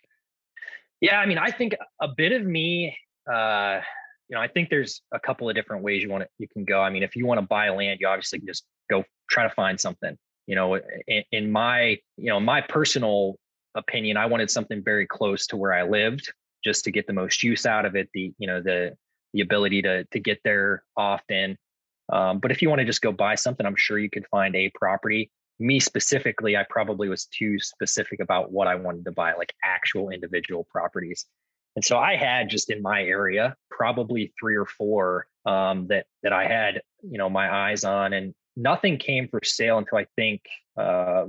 Yeah, I mean, I think a bit of me uh, you know, I think there's a couple of different ways you want to, you can go. I mean, if you want to buy land, you obviously can just go try to find something. You know, in, in my, you know, my personal opinion, I wanted something very close to where I lived, just to get the most use out of it. The, you know, the the ability to to get there often. Um, but if you want to just go buy something, I'm sure you could find a property. Me specifically, I probably was too specific about what I wanted to buy, like actual individual properties. And so I had just in my area probably three or four um, that that I had you know my eyes on, and nothing came for sale until I think uh,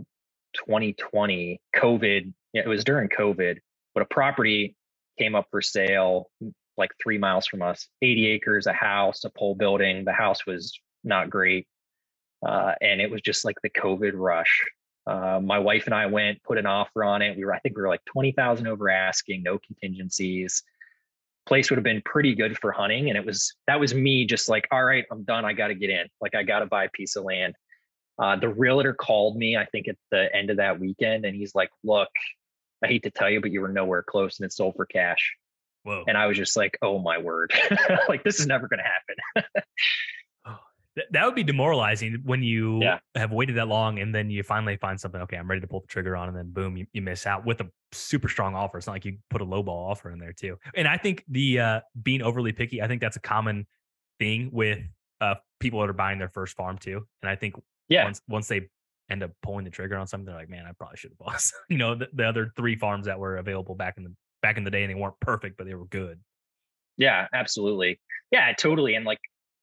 2020. COVID, it was during COVID, but a property came up for sale like three miles from us, 80 acres, a house, a pole building. The house was not great. Uh, and it was just like the COVID rush. Uh, my wife and I went, put an offer on it. We were, I think we were like 20,000 over asking, no contingencies. Place would have been pretty good for hunting. And it was, that was me just like, all right, I'm done. I got to get in. Like, I got to buy a piece of land. Uh, the realtor called me, I think, at the end of that weekend, and he's like, "Look, I hate to tell you, but you were nowhere close, and it sold for cash." Whoa! And I was just like, "Oh my word! [LAUGHS] like this is never going to happen." [LAUGHS] that would be demoralizing when you yeah. have waited that long and then you finally find something. Okay, I'm ready to pull the trigger on, and then boom, you, you miss out with a super strong offer. It's not like you put a low ball offer in there too. And I think the uh, being overly picky, I think that's a common thing with uh, people that are buying their first farm too. And I think yeah, once once they end up pulling the trigger on something, they're like, man, I probably should have bought. [LAUGHS] you know, the, the other three farms that were available back in the back in the day, and they weren't perfect, but they were good. Yeah, absolutely. Yeah, totally. And like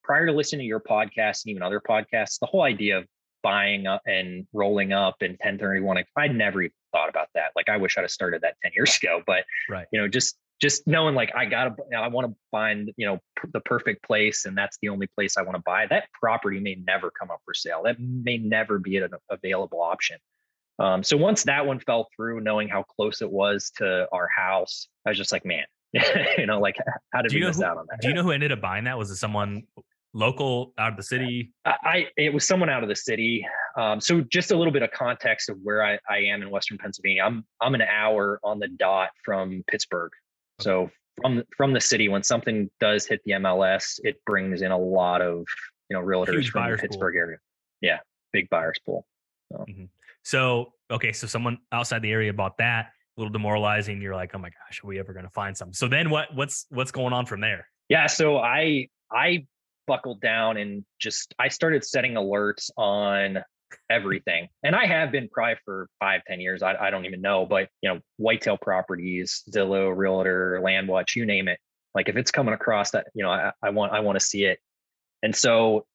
prior to listening to your podcast and even other podcasts, the whole idea of buying up and rolling up and 1031, I'd never even thought about that. Like I wish I'd have started that 10 years ago, but right. you know, just just knowing like I gotta I want to find, you know, the perfect place and that's the only place I want to buy. That property may never come up for sale. That may never be an available option. Um, so once that one fell through, knowing how close it was to our house, I was just like, man, [LAUGHS] you know, like how did do we you miss who, out on that? Do you know who ended up buying that? Was it someone local out of the city? I it was someone out of the city. Um, so just a little bit of context of where I, I am in Western Pennsylvania. I'm I'm an hour on the dot from Pittsburgh. So from from the city, when something does hit the MLS, it brings in a lot of you know realtors Huge from the Pittsburgh pool. area. Yeah, big buyers pool. So. Mm-hmm. so okay, so someone outside the area bought that. A little demoralizing. You're like, oh my gosh, are we ever going to find some? So then what? What's what's going on from there? Yeah, so I I buckled down and just I started setting alerts on [LAUGHS] everything. And I have been probably for five, ten years. I, I don't even know, but you know, whitetail properties, Zillow, Realtor, Landwatch, you name it. Like if it's coming across that, you know, I, I want I want to see it. And so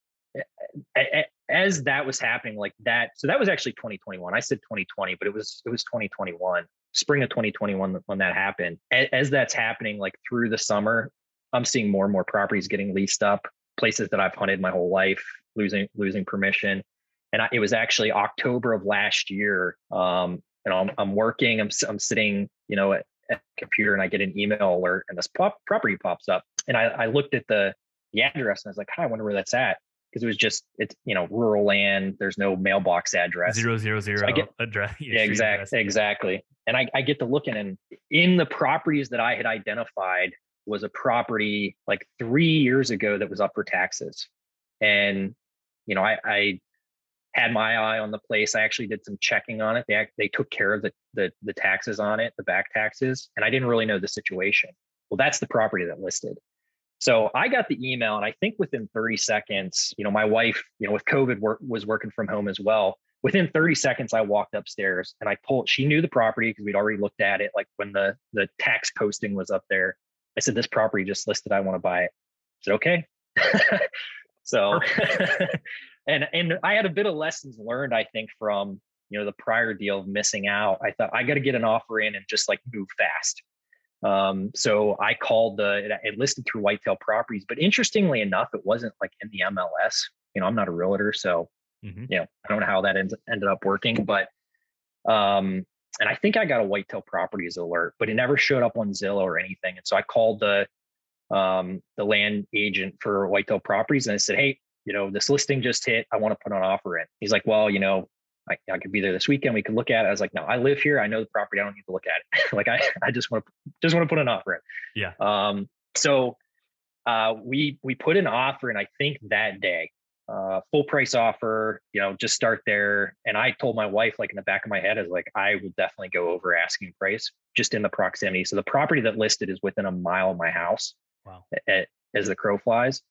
as that was happening, like that, so that was actually 2021. I said 2020, but it was it was 2021, spring of 2021 when that happened. As that's happening, like through the summer, I'm seeing more and more properties getting leased up places that I've hunted my whole life, losing losing permission. And I, it was actually October of last year. Um, and I'm, I'm working. I'm I'm sitting, you know, at, at a computer, and I get an email alert, and this pop, property pops up. And I, I looked at the the address, and I was like, "Hi, I wonder where that's at." Because it was just it's you know rural land. There's no mailbox address. Zero zero zero So I get- address. [LAUGHS] Yeah, exactly, exactly. And I, I get to looking, and in the properties that I had identified was a property like three years ago that was up for taxes. And you know, I, I had my eye on the place. I actually did some checking on it. They they took care of the, the the taxes on it, the back taxes, and I didn't really know the situation. Well, that's the property that listed. So I got the email, and I think within 30 seconds, you know, my wife, you know, with COVID, work was working from home as well. Within 30 seconds, I walked upstairs and I pulled. She knew the property because we'd already looked at it. Like when the the tax posting was up there, I said, "This property just listed. I want to buy it." I said, "Okay." [LAUGHS] so, [LAUGHS] and and I had a bit of lessons learned, I think, from you know the prior deal of missing out. I thought I got to get an offer in and just like move fast. Um, so I called the it, it listed through Whitetail Properties, but interestingly enough, it wasn't like in the MLS. You know, I'm not a realtor, so Mhm. you know I don't know how that ends, ended up working, but um, and I think I got a Whitetail Properties alert, but it never showed up on Zillow or anything. And so I called the um, the land agent for Whitetail Properties and I said, hey, you know, this listing just hit. I want to put an offer in. He's like, well, you know, I, I could be there this weekend. We could look at it. I was like, no, I live here. I know the property. I don't need to look at it. [LAUGHS] like I, I just want to just want to put an offer in. Yeah. Um, so uh, we we put an offer and I think that day, uh, full price offer, you know, just start there. And I told my wife, like in the back of my head, is like, I would definitely go over asking price just in the proximity. So the property that listed is within a mile of my house Wow. a- as the crow flies.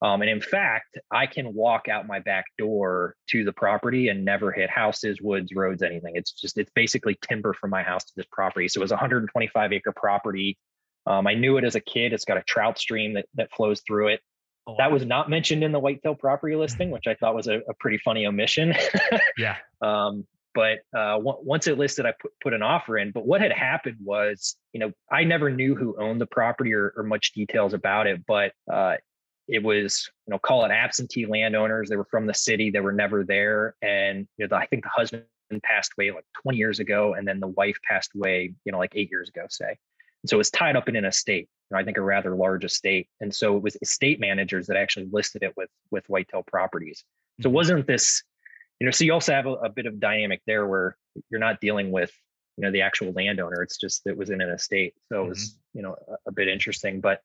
Um, and in fact, I can walk out my back door to the property and never hit houses, woods, roads, anything. It's just, it's basically timber from my house to this property. So it was a 125 acre property. Um, I knew it as a kid. It's got a trout stream that, that flows through it. Oh, That was not mentioned in the whitetail property listing, which I thought was a, a pretty funny omission. [LAUGHS] yeah. Um, but uh, w- once it listed, I put, put an offer in. But what had happened was, you know, I never knew who owned the property or, or much details about it, but uh, it was, you know, call it absentee landowners. They were from the city. They were never there. And, you know, the, I think the husband passed away like 20 years ago. And then the wife passed away, you know, like eight years ago, say. And so it was tied up in an estate, know, I think a rather large estate. And so it was estate managers that actually listed it with, with Whitetail Properties. So it Mhm. wasn't this, you know, so you also have a, a bit of dynamic there where you're not dealing with you know the actual landowner. It's just that it was in an estate, so it was mm-hmm. you know a, a bit interesting. But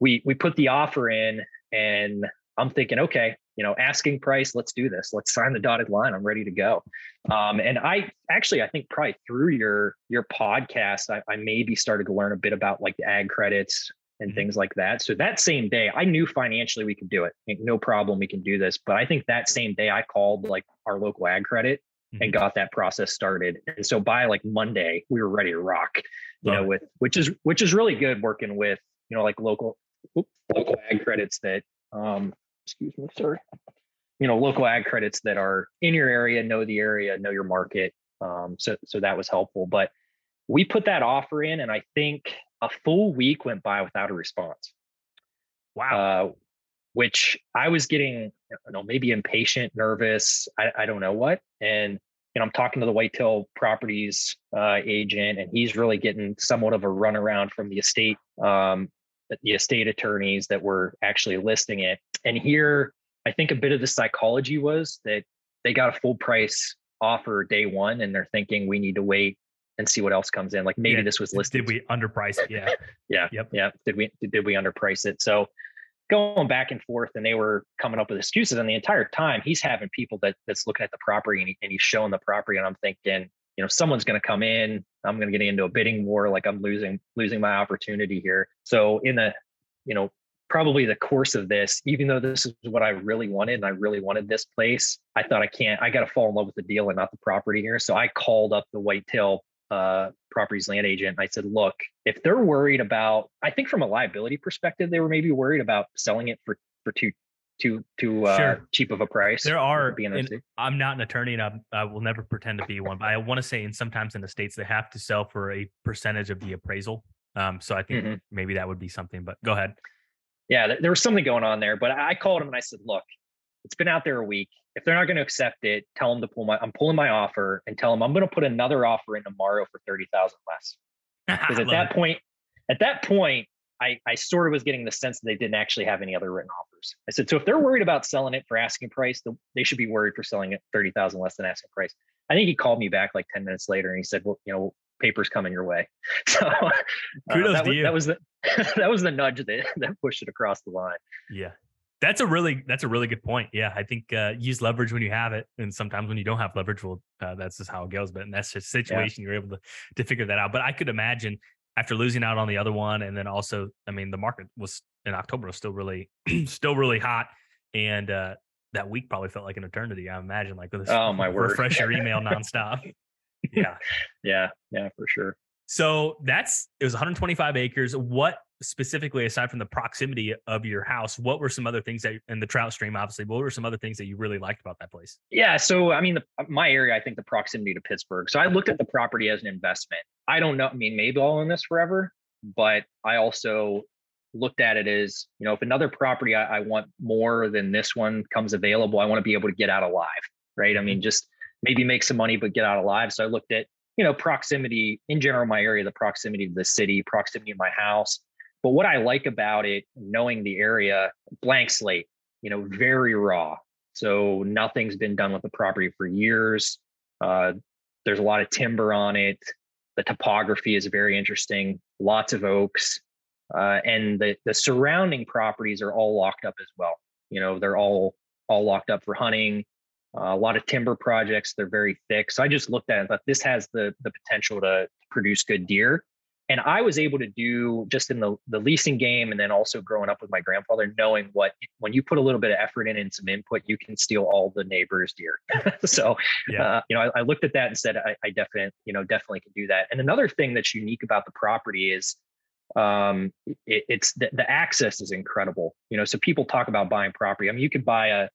we we put the offer in, and I'm thinking, okay, you know, asking price, let's do this. Let's sign the dotted line. I'm ready to go. Um, and I actually, I think probably through your your podcast, I, I maybe started to learn a bit about like the ag credits and mm-hmm. things like that. So that same day, I knew financially we could do it. No problem, we can do this. But I think that same day, I called like our local ag credit mm-hmm. and got that process started. And so by like Monday, we were ready to rock. You Love know, with which is which is really good working with you know like local local ag credits that um excuse me, sorry. You know, local ag credits that are in your area, know the area, know your market. Um, so so that was helpful. But we put that offer in, and I think a full week went by without a response. Wow. Uh, which I was getting, you know, maybe impatient, nervous. I, I don't know what. And you know, I'm talking to the Whitetail Properties uh, agent, and he's really getting somewhat of a runaround from the estate um, the estate attorneys that were actually listing it. And here, I think a bit of the psychology was that they got a full price offer day one and they're thinking we need to wait and see what else comes in. Like maybe yeah. this was listed. Did we underprice it? Yeah. [LAUGHS] yeah. Yep. Yeah. Did we did we underprice it? So going back and forth and they were coming up with excuses and the entire time he's having people that that's looking at the property and, he, and he's showing the property and i'm thinking you know someone's going to come in i'm going to get into a bidding war like i'm losing losing my opportunity here. So in the you know probably the course of this even though this is what i really wanted and i really wanted this place i thought i can't i got to fall in love with the deal and not the property here. So i called up the whitetail uh, properties land agent i said look if they're worried about i think from a liability perspective they were maybe worried about selling it for for two too too uh, sure. cheap of a price. There are. In, I'm not an attorney, and I'm, i will never pretend to be one. But I want to say, in sometimes in the states, they have to sell for a percentage of the appraisal. Um, so I think mm-hmm. maybe that would be something. But go ahead. Yeah, there was something going on there. But I called him and I said, "Look, it's been out there a week. If they're not going to accept it, tell them to pull my. I'm pulling my offer, and tell them I'm going to put another offer in tomorrow for thirty thousand less. [LAUGHS] Because at that it. point, at that point, I, I sort of was getting the sense that they didn't actually have any other written offers. I said, so if they're worried about selling it for asking price, they should be worried for selling it 30,000 less than asking price. I think he called me back like 10 minutes later and he said, well, you know, papers coming your way. [LAUGHS] So uh, that, to was, you. that was the, [LAUGHS] that was the nudge that, [LAUGHS] that pushed it across the line. Yeah. That's a really that's a really good point. Yeah, I think uh, use leverage when you have it, and sometimes when you don't have leverage, well, uh, that's just how it goes. But in that situation, yeah. you're able to to figure that out. But I could imagine after losing out on the other one, and then also, I mean, the market was in October was still really, [CLEARS THROAT] still really hot, and uh, that week probably felt like an eternity. I imagine, like this, oh my [LAUGHS] word, refresh your email [LAUGHS] nonstop. yeah, yeah, yeah, for sure. So that's it was 125 acres. What specifically, aside from the proximity of your house, what were some other things that, in the trout stream, obviously, what were some other things that you really liked about that place? Yeah. So, I mean, the, my area, I think the proximity to Pittsburgh. So I looked at the property as an investment. I don't know. I mean, maybe I'll own this forever, but I also looked at it as, you know, if another property I, I want more than this one comes available, I want to be able to get out alive. Right. I mean, mm-hmm. just maybe make some money, but get out alive. So I looked at, you know, proximity in general, my area, the proximity to the city, proximity to my house, but what I like about it, knowing the area, blank slate, you know, very raw. So nothing's been done with the property for years. Uh, there's a lot of timber on it. The topography is very interesting. Lots of oaks, uh, and the the surrounding properties are all locked up as well. You know, they're all all locked up for hunting. Uh, a lot of timber projects. They're very thick. So I just looked at it and thought this has the the potential to produce good deer and i was able to do just in the, the leasing game and then also growing up with my grandfather knowing what when you put a little bit of effort in and some input you can steal all the neighbors deer [LAUGHS] so yeah. uh, you know I, I, looked at that and said I, I definitely you know definitely can do that. And another thing that's unique about the property is um it, it's the, the access is incredible. You know so people talk about buying property. I mean you could buy a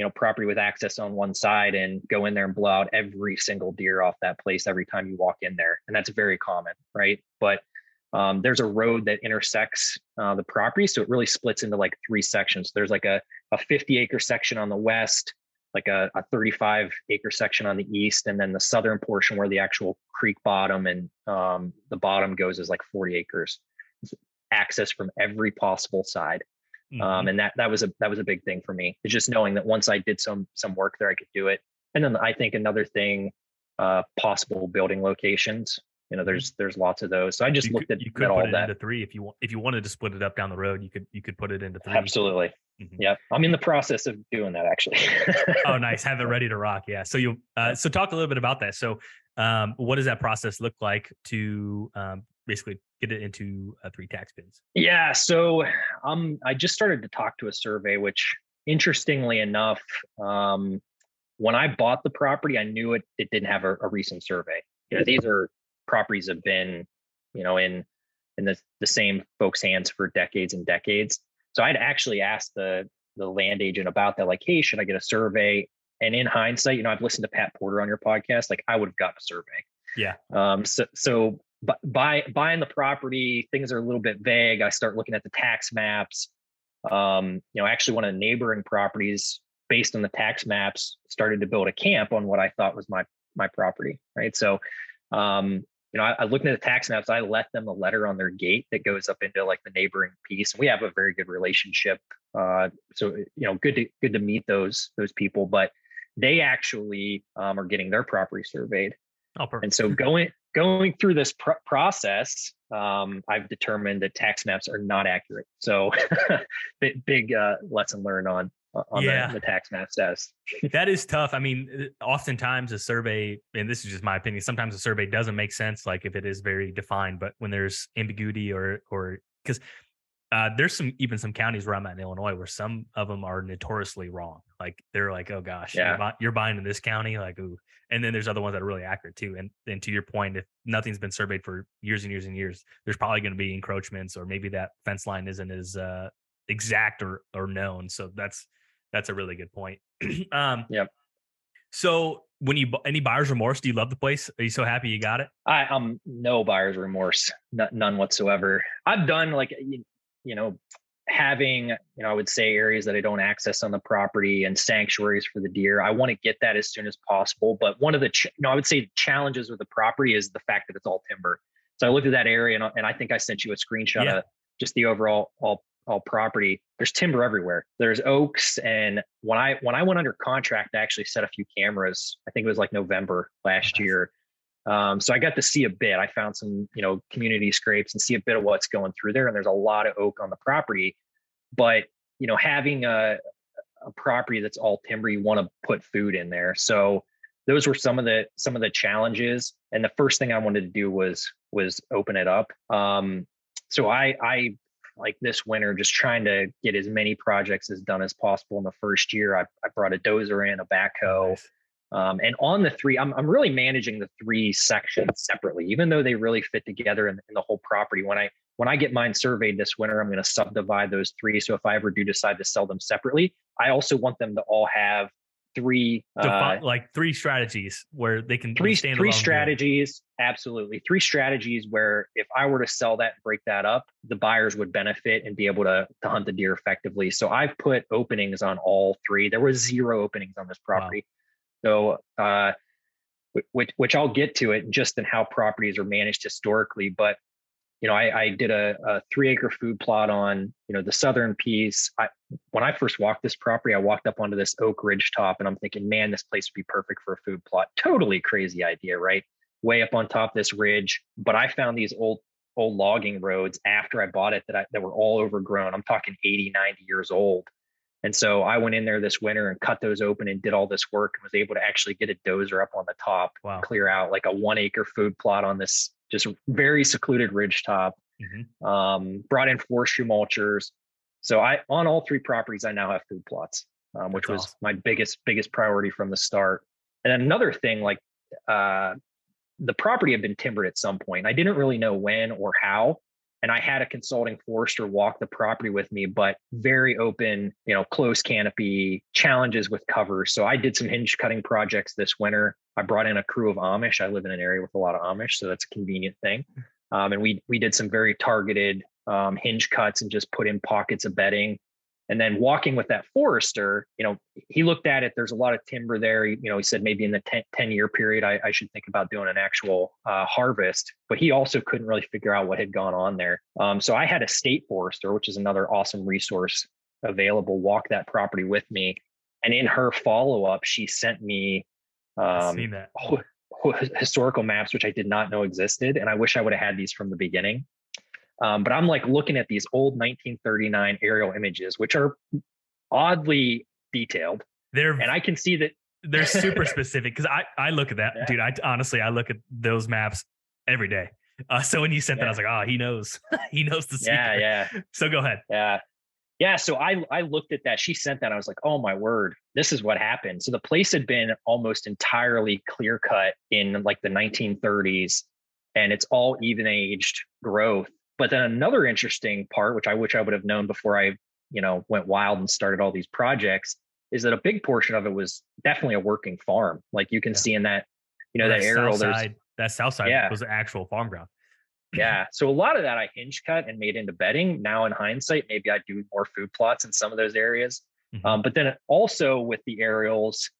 you know property with access on one side and go in there and blow out every single deer off that place every time you walk in there. And that's very common right? But um, there's a road that intersects uh, the property so it really splits into like three sections. There's like a, a 50 acre section on the west like a, a 35 acre section on the east and then the southern portion where the actual creek bottom and um, the bottom goes is like 40 acres. Access from every possible side mm-hmm. Um, and that that was a that was a big thing for me. It's just knowing that once I did some some work there, I could do it. and then I think another thing, uh, possible building locations. You know, there's there's lots of those. So I just you looked could, at, you could at put all it that. into three if you want. If you wanted to split it up down the road, you could you could put it into three. Absolutely. Mhm. Yep. I'm in the process of doing that actually. oh, [LAUGHS] nice. Have it ready to rock. Yeah. So you. Uh, so talk a little bit about that. So, um, what does that process look like to um, basically get it into uh, three tax bins? Yeah, so um, I just started to talk to a survey, which interestingly enough, um, when I bought the property, I knew it it didn't have a, a recent survey. You know, these are properties have been, you know, in in the the same folks' hands for decades and decades. So I'd actually asked the the land agent about that, like, hey, should I get a survey? And in hindsight, you know, I've listened to Pat Porter on your podcast, like I would have gotten a survey. Yeah. Um, so so bu- buy buying the property, things are a little bit vague. I start looking at the tax maps. Um, you know, actually one of the neighboring properties based on the tax maps started to build a camp on what I thought was my my property. Right. So um, you know, I, I looked at the tax maps, I left them a letter on their gate that goes up into like the neighboring piece. We have a very good relationship. Uh, so you know, good to good to meet those those people, but they actually um, are getting their property surveyed. Oh. And so going going through this pr- process, um, I've determined that tax maps are not accurate. So [LAUGHS] big big uh, lesson learned on on Yeah. the, the tax map test. [LAUGHS] that is tough. I mean, uh, oftentimes a survey, and this is just my opinion, sometimes a survey doesn't make sense, like if it is very defined, but when there's ambiguity or, or, because uh, there's some, even some counties where I'm at in Illinois where some of them are notoriously wrong. Like they're like, oh gosh, Yeah. you're, buy- you're buying in this county, like, ooh. And then there's other ones that are really accurate too. And then to your point, if nothing's been surveyed for years and years and years, there's probably going to be encroachments or maybe that fence line isn't as uh, exact or, or known. So that's, that's a really good point. [CLEARS THROAT] um, Yep. So when you any buyer's remorse, do you love the place? Are you so happy you got it? I, I'm no buyer's remorse, n- none whatsoever. I've done like you, know having you know I would say areas that I don't access on the property and sanctuaries for the deer. I want to get that as soon as possible. But one of the ch- you know I would say challenges with the property is the fact that it's all timber. So I looked at that area and, I- and I think I sent you a screenshot Yeah. of just the overall all all property. There's timber everywhere. There's oaks and when I when I went under contract, I actually set a few cameras. I think it was like November last Nice. year. Um, so I got to see a bit. I found some, you know, community scrapes and see a bit of what's going through there. And there's a lot of oak on the property. But you know, having a a property that's all timber, you want to put food in there. So those were some of the some of the challenges. And the first thing I wanted to do was was open it up. Um, so I I like this winter just trying to get as many projects as done as possible in the first year. I, I brought a dozer in, a backhoe. Nice. Um, and on the three, I'm, I'm really managing the three sections separately, even though they really fit together in, in the whole property. When I when I get mine surveyed this winter, I'm going to subdivide those three. So if I ever do decide to sell them separately, I also want them to all have three uh, like three strategies where they can three three strategies. Absolutely, three strategies where if I were to sell that and break that up, the buyers would benefit and be able to to hunt the deer effectively. So I've put openings on all three. There was zero openings on this property. So, uh, which which I'll get to it just in how properties are managed historically. But you know, I, I did a, a three acre food plot on you know the southern piece. I, when I first walked this property, I walked up onto this oak ridge top, and I'm thinking, man, this place would be perfect for a food plot. Totally crazy idea, right? Way up on top this ridge. But I found these old old logging roads after I bought it that I, that were all overgrown. I'm talking 80, 90 years old. And so I went in there this winter and cut those open and did all this work and was able to actually get a dozer up on the top, Wow. clear out like a one acre food plot on this just very secluded ridge top. Mhm. Um, brought in forestry mulchers. So I on all three properties I now have food plots, um, which That's was awesome. my biggest biggest priority from the start. And then another thing, like uh, the property had been timbered at some point. I didn't really know when or how. And I had a consulting forester walk the property with me, but very open, you know, close canopy challenges with cover. So I did some hinge cutting projects this winter. I brought in a crew of Amish. I live in an area with a lot of Amish, so that's a convenient thing. Um, and we we did some very targeted um, hinge cuts and just put in pockets of bedding. And then walking with that forester, you know, he looked at it. There's a lot of timber there. He, you know, he said maybe in the 10, 10 year period, I, I should think about doing an actual uh, harvest. But he also couldn't really figure out what had gone on there. Um, so I had a state forester, which is another awesome resource available, walk that property with me. And in her follow up, she sent me Um, seen that. historical maps, which I did not know existed. And I wish I would have had these from the beginning. Um, but I'm like looking at these old 1939 aerial images, which are oddly detailed. They're and I can see that they're super [LAUGHS] specific because I I look at that, yeah. dude. I honestly I look at those maps every day. Uh, so when you sent yeah. that, I was like, oh, he knows. [LAUGHS] he knows the secret. Yeah, yeah. So go ahead. Yeah. Yeah. So I I looked at that. She sent that. I was like, oh my word, this is what happened. So the place had been almost entirely clear cut in like the 1930s, and it's all even aged growth. But then another interesting part, which I wish I would have known before I, you know, went wild and started all these projects, is that a big portion of it was definitely a working farm. Like you can yeah. see in that, you know, that, that aerial. Side, that south side yeah. was actual farm ground. [CLEARS THROAT] yeah. So a lot of that I hinge cut and made into bedding. Now in hindsight, maybe I do more food plots in some of those areas. Mm-hmm. Um, but then also with the aerials,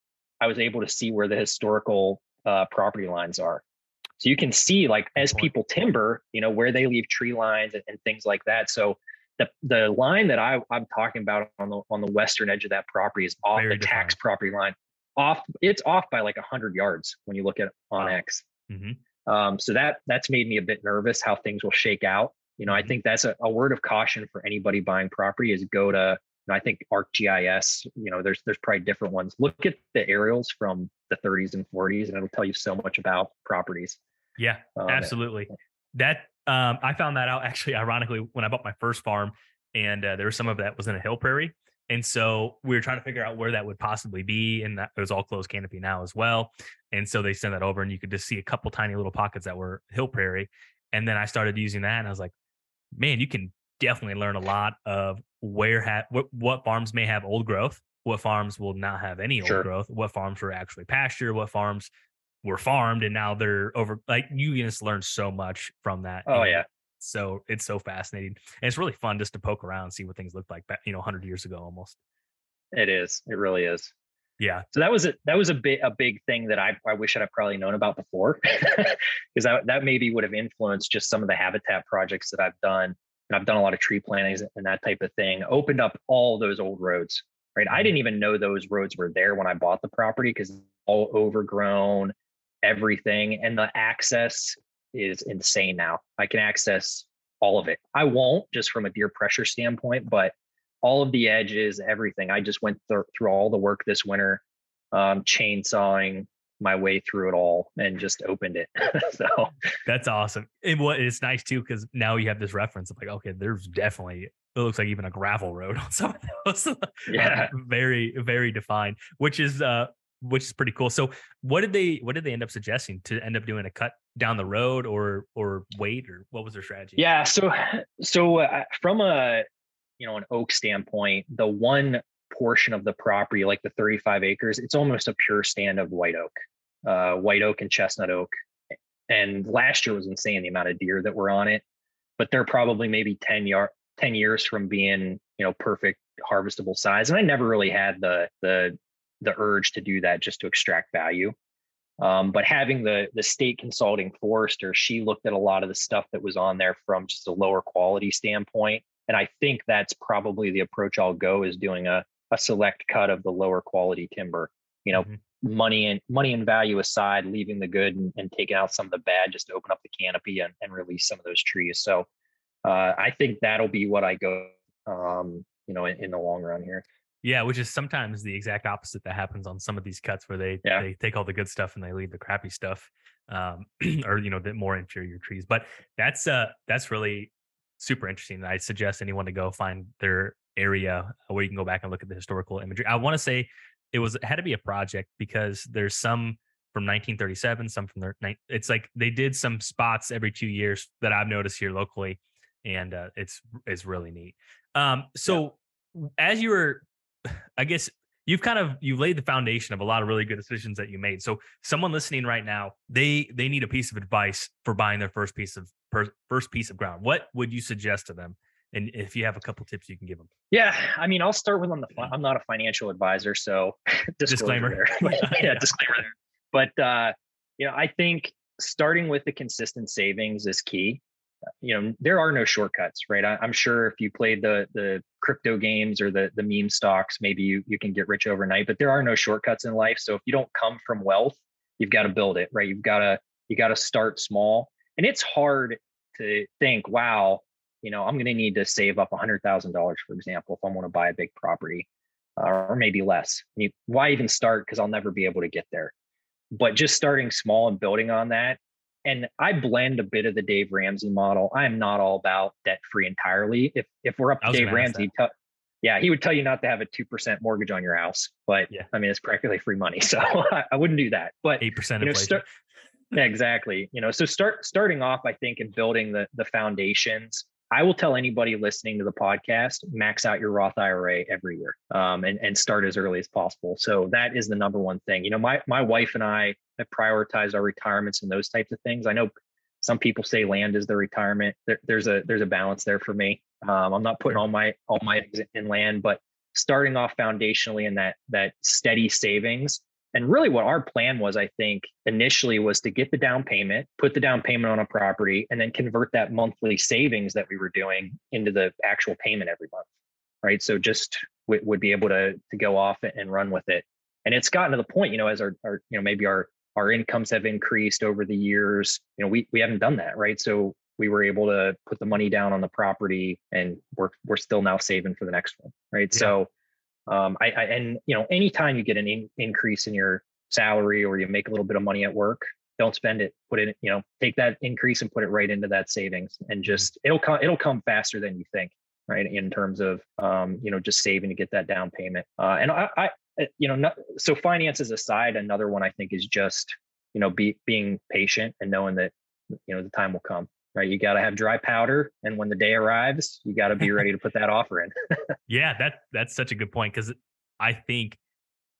I was able to see where the historical uh, property lines are. So you can see like as people timber, you know, where they leave tree lines and, and things like that. So the the line that I, I'm talking about on the on the western edge of that property is off Very the defined. tax property line. Off it's off by like hundred yards when you look at on wow. X. Mm-hmm. Um, so that that's made me a bit nervous how things will shake out. You know, I mm-hmm. think that's a, a word of caution for anybody buying property is go to I think ArcGIS, you know, there's there's probably different ones. Look at the aerials from the 30s and 40s, and it'll tell you so much about properties. Yeah, um, absolutely. That um, I found that out actually, ironically, when I bought my first farm, and uh, there was some of that was in a hill prairie, and so we were trying to figure out where that would possibly be, and that it was all closed canopy now as well. And so they sent that over, and you could just see a couple tiny little pockets that were hill prairie. And then I started using that, and I was like, man, you can definitely learn a lot of where ha- what, what farms may have old growth, what farms will not have any old sure. growth, what farms were actually pasture, what farms were farmed and now they're over like you just learn so much from that oh yeah. so it's so fascinating and it's really fun just to poke around and see what things looked like you know 100 years ago almost. It is it really is. Yeah. So that was a that was a big a big thing that i i wish i'd have probably known about before [LAUGHS] because that, that maybe would have influenced just some of the habitat projects that i've done and i've done a lot of tree plantings and that type of thing opened up all those old roads right? I mm-hmm. didn't even know those roads were there when i bought the property because all overgrown everything and the access is insane now. I can access all of it. I won't just from a deer pressure standpoint, but all of the edges, everything. I just went th- through all the work this winter, um, chainsawing my way through it all and just opened it. [LAUGHS] so that's awesome. And what it's nice too, because now you have this reference of like, okay, there's definitely it looks like even a gravel road on some of those. [LAUGHS] yeah, very very defined, which is uh which is pretty cool. So what did they what did they end up suggesting to end up doing a cut down the road or or wait or what was their strategy? Yeah, so [SIGHS] so uh, from a you know an oak standpoint, the one portion of the property like the 35 acres, it's almost a pure stand of white oak. Uh, white oak and chestnut oak. And last year was insane the amount of deer that were on it, but they're probably maybe 10 yard 10 years from being, you know, perfect harvestable size. And I never really had the the the urge to do that just to extract value. Um, but having the the state consulting forester, she looked at a lot of the stuff that was on there from just a lower quality standpoint. And I think that's probably the approach I'll go is doing a, a select cut of the lower quality timber. You know, mm-hmm. money and money and value aside, leaving the good and, and, taking out some of the bad just to open up the canopy and, and release some of those trees. So uh, I think that'll be what I go um, you know, in, in the long run here. Yeah, which is sometimes the exact opposite that happens on some of these cuts where they yeah. they take all the good stuff and they leave the crappy stuff, um, [CLEARS THROAT] or you know the more inferior trees. But that's uh that's really super interesting. I suggest anyone to go find their area where you can go back and look at the historical imagery. I want to say it was it had to be a project because there's some from 1937, some from the it's like they did some spots every two years that I've noticed here locally, and uh, it's it's really neat. Um, so yeah. as you were I guess you've kind of you've laid the foundation of a lot of really good decisions that you made. So someone listening right now, they they need a piece of advice for buying their first piece of per, first piece of ground. What would you suggest to them? And if you have a couple tips you can give them. Yeah, I mean, I'll start with on the I'm not a financial advisor, so [LAUGHS] disclaimer. [LAUGHS] [LAUGHS] yeah, yeah, disclaimer there. But uh, you know, I think starting with the consistent savings is key. You know there are no shortcuts right? I, am sure if you played the the crypto games or the the meme stocks maybe you you can get rich overnight but there are no shortcuts in life. So if you don't come from wealth you've got to build it right? You've got to you got to start small. And it's hard to think wow you know i'm going to need to save up $100000 for example if i want to buy a big property uh, or maybe less. Why even start? Because i'll never be able to get there. But just starting small and building on that and I blend a bit of the Dave Ramsey model. I am not all about debt free entirely. If if we're up to Dave Ramsey, t- yeah, he would tell you not to have a two percent mortgage on your house, but yeah. I mean it's practically free money, [LAUGHS] so I, I wouldn't do that. But eight percent inflation. Start, exactly. You know, so start starting off, I think, in building the the foundations I will tell anybody listening to the podcast, max out your Roth IRA every year um, and, and start as early as possible. So that is the number one thing. You know, my, my wife and I have prioritized our retirements and those types of things. I know some people say land is the retirement. There, there's a, there's a balance there for me. Um, I'm not putting all my, all my eggs in land, but starting off foundationally in that, that steady savings and really, what our plan was, I think, initially was to get the down payment, put the down payment on a property, and then convert that monthly savings that we were doing into the actual payment every month. Right. So just w- would be able to to go off it and run with it. And it's gotten to the point, you know, as our, our you know, maybe our our incomes have increased over the years. You know, we we haven't done that, right? So we were able to put the money down on the property and we're we're still now saving for the next one. Right. Yeah. So um, I, I, and you know, anytime you get an in, increase in your salary or you make a little bit of money at work, don't spend it. Put it, you know, take that increase and put it right into that savings, and mm-hmm. just it'll come it'll come faster than you think, right? In terms of um, you know, just saving to get that down payment. Uh, and I, I, Eh, you know, not, so finances aside, another one I think is just you know, be being patient and knowing that you know the time will come right? You got to have dry powder, and when the day arrives, you got to be ready to put that offer in. [LAUGHS] yeah, that that's such a good point because I think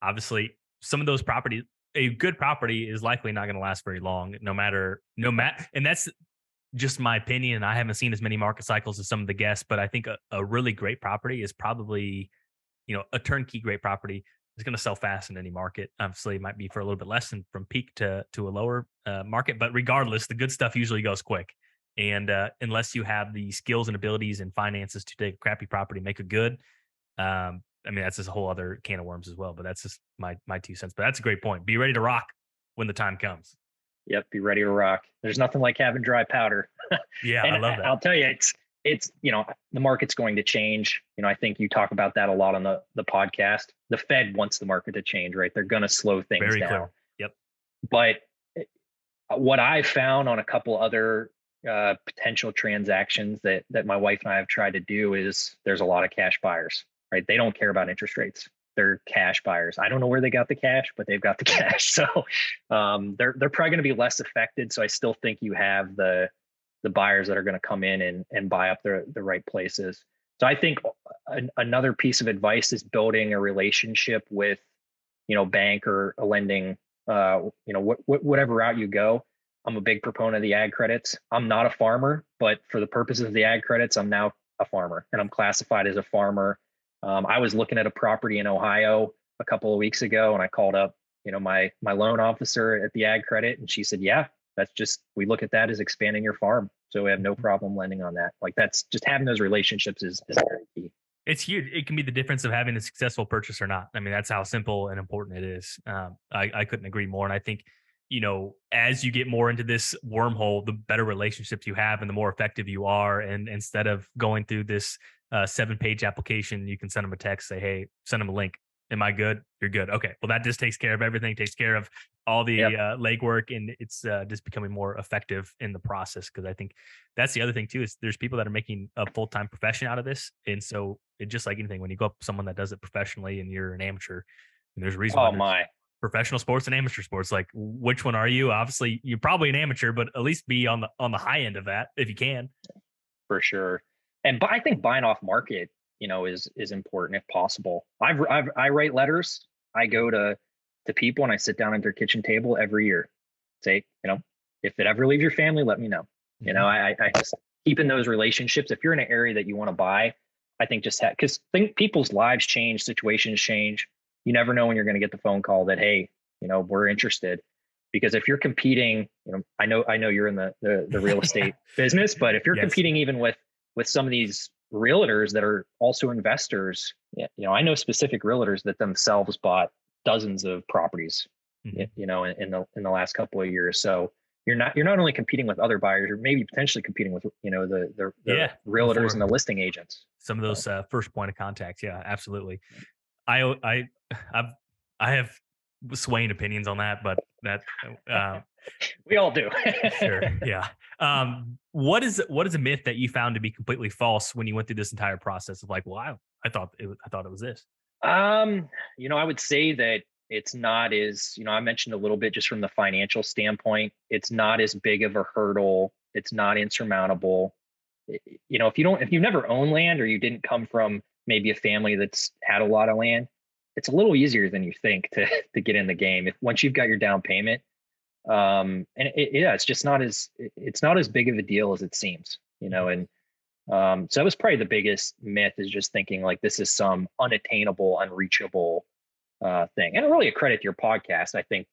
obviously some of those properties, a good property is likely not going to last very long, no matter no matter, and that's just my opinion. I haven't seen as many market cycles as some of the guests, but I think a, a really great property is probably, you know, a turnkey great property is going to sell fast in any market. Obviously, it might be for a little bit less than from peak to to a lower uh, market, but regardless, the good stuff usually goes quick. And uh, unless you have the skills and abilities and finances to take a crappy property, make it good, um, I mean that's just a whole other can of worms as well. But that's just my my two cents. But that's a great point. Be ready to rock when the time comes. Yep, be ready to rock. There's nothing like having dry powder. [LAUGHS] yeah, I love that. I'll tell you, it's it's you know the market's going to change. You know, I think you talk about that a lot on the the podcast. The Fed wants the market to change, right? They're going to slow things Very down. Clear. Yep. But eh, what I found on a couple other uh, potential transactions that that my wife and I have tried to do is there's a lot of cash buyers, right? They don't care about interest rates. They're cash buyers. I don't know where they got the cash, but they've got the [LAUGHS] cash. So um, they're they're probably going to be less affected. So I still think you have the the buyers that are going to come in and and buy up the the right places. So I think an, another piece of advice is building a relationship with, you know, bank or a lending, uh, you know, what, what whatever route you go I'm a big proponent of the ag credits. I'm not a farmer, but for the purposes of the ag credits, I'm now a farmer and I'm classified as a farmer. Um, I was looking at a property in Ohio a couple of weeks ago and I called up, you know, my my loan officer at the ag credit and she said, "Yeah, that's just we look at that as expanding your farm. So we have no problem lending on that. Like that's just having those relationships is, is very key. It's huge. It can be the difference of having a successful purchase or not. I mean, that's how simple and important it is. Um, I, I couldn't agree more. And I think you know, as you get more into this wormhole, the better relationships you have and the more effective you are. And instead of going through this uh, seven page application, you can send them a text, say, Hey, send them a link. Am I good? You're good. Okay. Well, that just takes care of everything, takes care of all the yep. uh, legwork, and it's uh, just becoming more effective in the process. Cause I think that's the other thing too, is there's people that are making a full time profession out of this. And so it just like anything, when you go up someone that does it professionally and you're an amateur, and there's a reason. Oh my professional sports and amateur sports like which one are you obviously you're probably an amateur but at least be on the on the high end of that if you can for sure and but i think buying off market you know is is important if possible i've, I've i write letters i go to to people and i sit down at their kitchen table every year say you know if it ever leaves your family let me know you know mm-hmm. i i just keeping those relationships if you're in an area that you want to buy i think just because think people's lives change situations change you never know when you're going to get the phone call that hey you know we're interested because if you're competing, you know, I know I know you're in the the, the real estate [LAUGHS] business, but if you're yes. competing even with with some of these realtors that are also investors, you know, I know specific realtors that themselves bought dozens of properties, mm-hmm. you know, in, in the in the last couple of years. So you're not you're not only competing with other buyers, you're maybe potentially competing with you know the the, the yeah, realtors before. and the listing agents. Some of those uh, first point of contact. yeah, absolutely. I I [SIGHS] I've I have swaying opinions on that, but that uh, [LAUGHS] we all do. [LAUGHS] sure, yeah. Um, what is what is a myth that you found to be completely false when you went through this entire process of like, well, I, I thought it, I thought it was this. Um, you know, I would say that it's not as you know i mentioned a little bit just from the financial standpoint it's not as big of a hurdle it's not insurmountable. You know if you don't if you've never owned land or you didn't come from maybe a family that's had a lot of land it's a little easier than you think to [LAUGHS] to get in the game if once you've got your down payment. Um and it, yeah it's just not as it's not as big of a deal as it seems you know and um so that was probably the biggest myth is just thinking like this is some unattainable unreachable uh, thing. And really a credit to your podcast. I think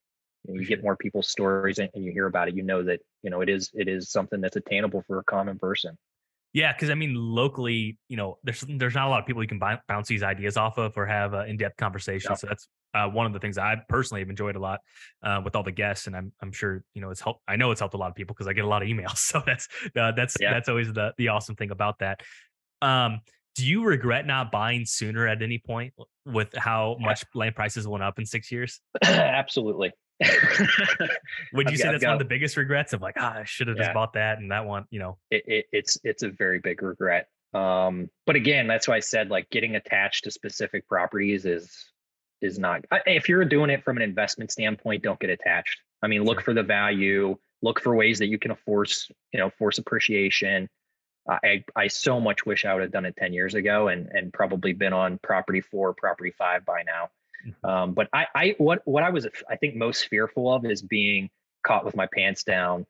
you, know, you get more people's stories and, and, you hear about it. You know that you know it is it is something that's attainable for a common person. Yeah, because I mean, locally, you know, there's there's not a lot of people you can bounce these ideas off of or have uh, in depth conversations. So that's uh, one of the things I personally have enjoyed a lot uh, with all the guests, and I'm I'm sure you know it's helped. I know it's helped a lot of people because I get a lot of emails. [LAUGHS] So that's uh, that's yeah. that's always the the awesome thing about that. Um, do you regret not buying sooner at any point with how [LAUGHS] much land prices went up in six years? Absolutely. [LAUGHS] Would you I've say got, that's one of the biggest regrets of like, ah, I should have yeah. just bought that and that one, you know? It, it, it's it's a very big regret. Um, but again, that's why I said like getting attached to specific properties is is not. If you're doing it from an investment standpoint, don't get attached. I mean, look sure. for the value. Look for ways that you can force, you know, force appreciation. I I so much wish I would have done it 10 years ago and and probably been on property four, property five by now. Mm-hmm. Um, but I I what what I was I think most fearful of is being caught with my pants down,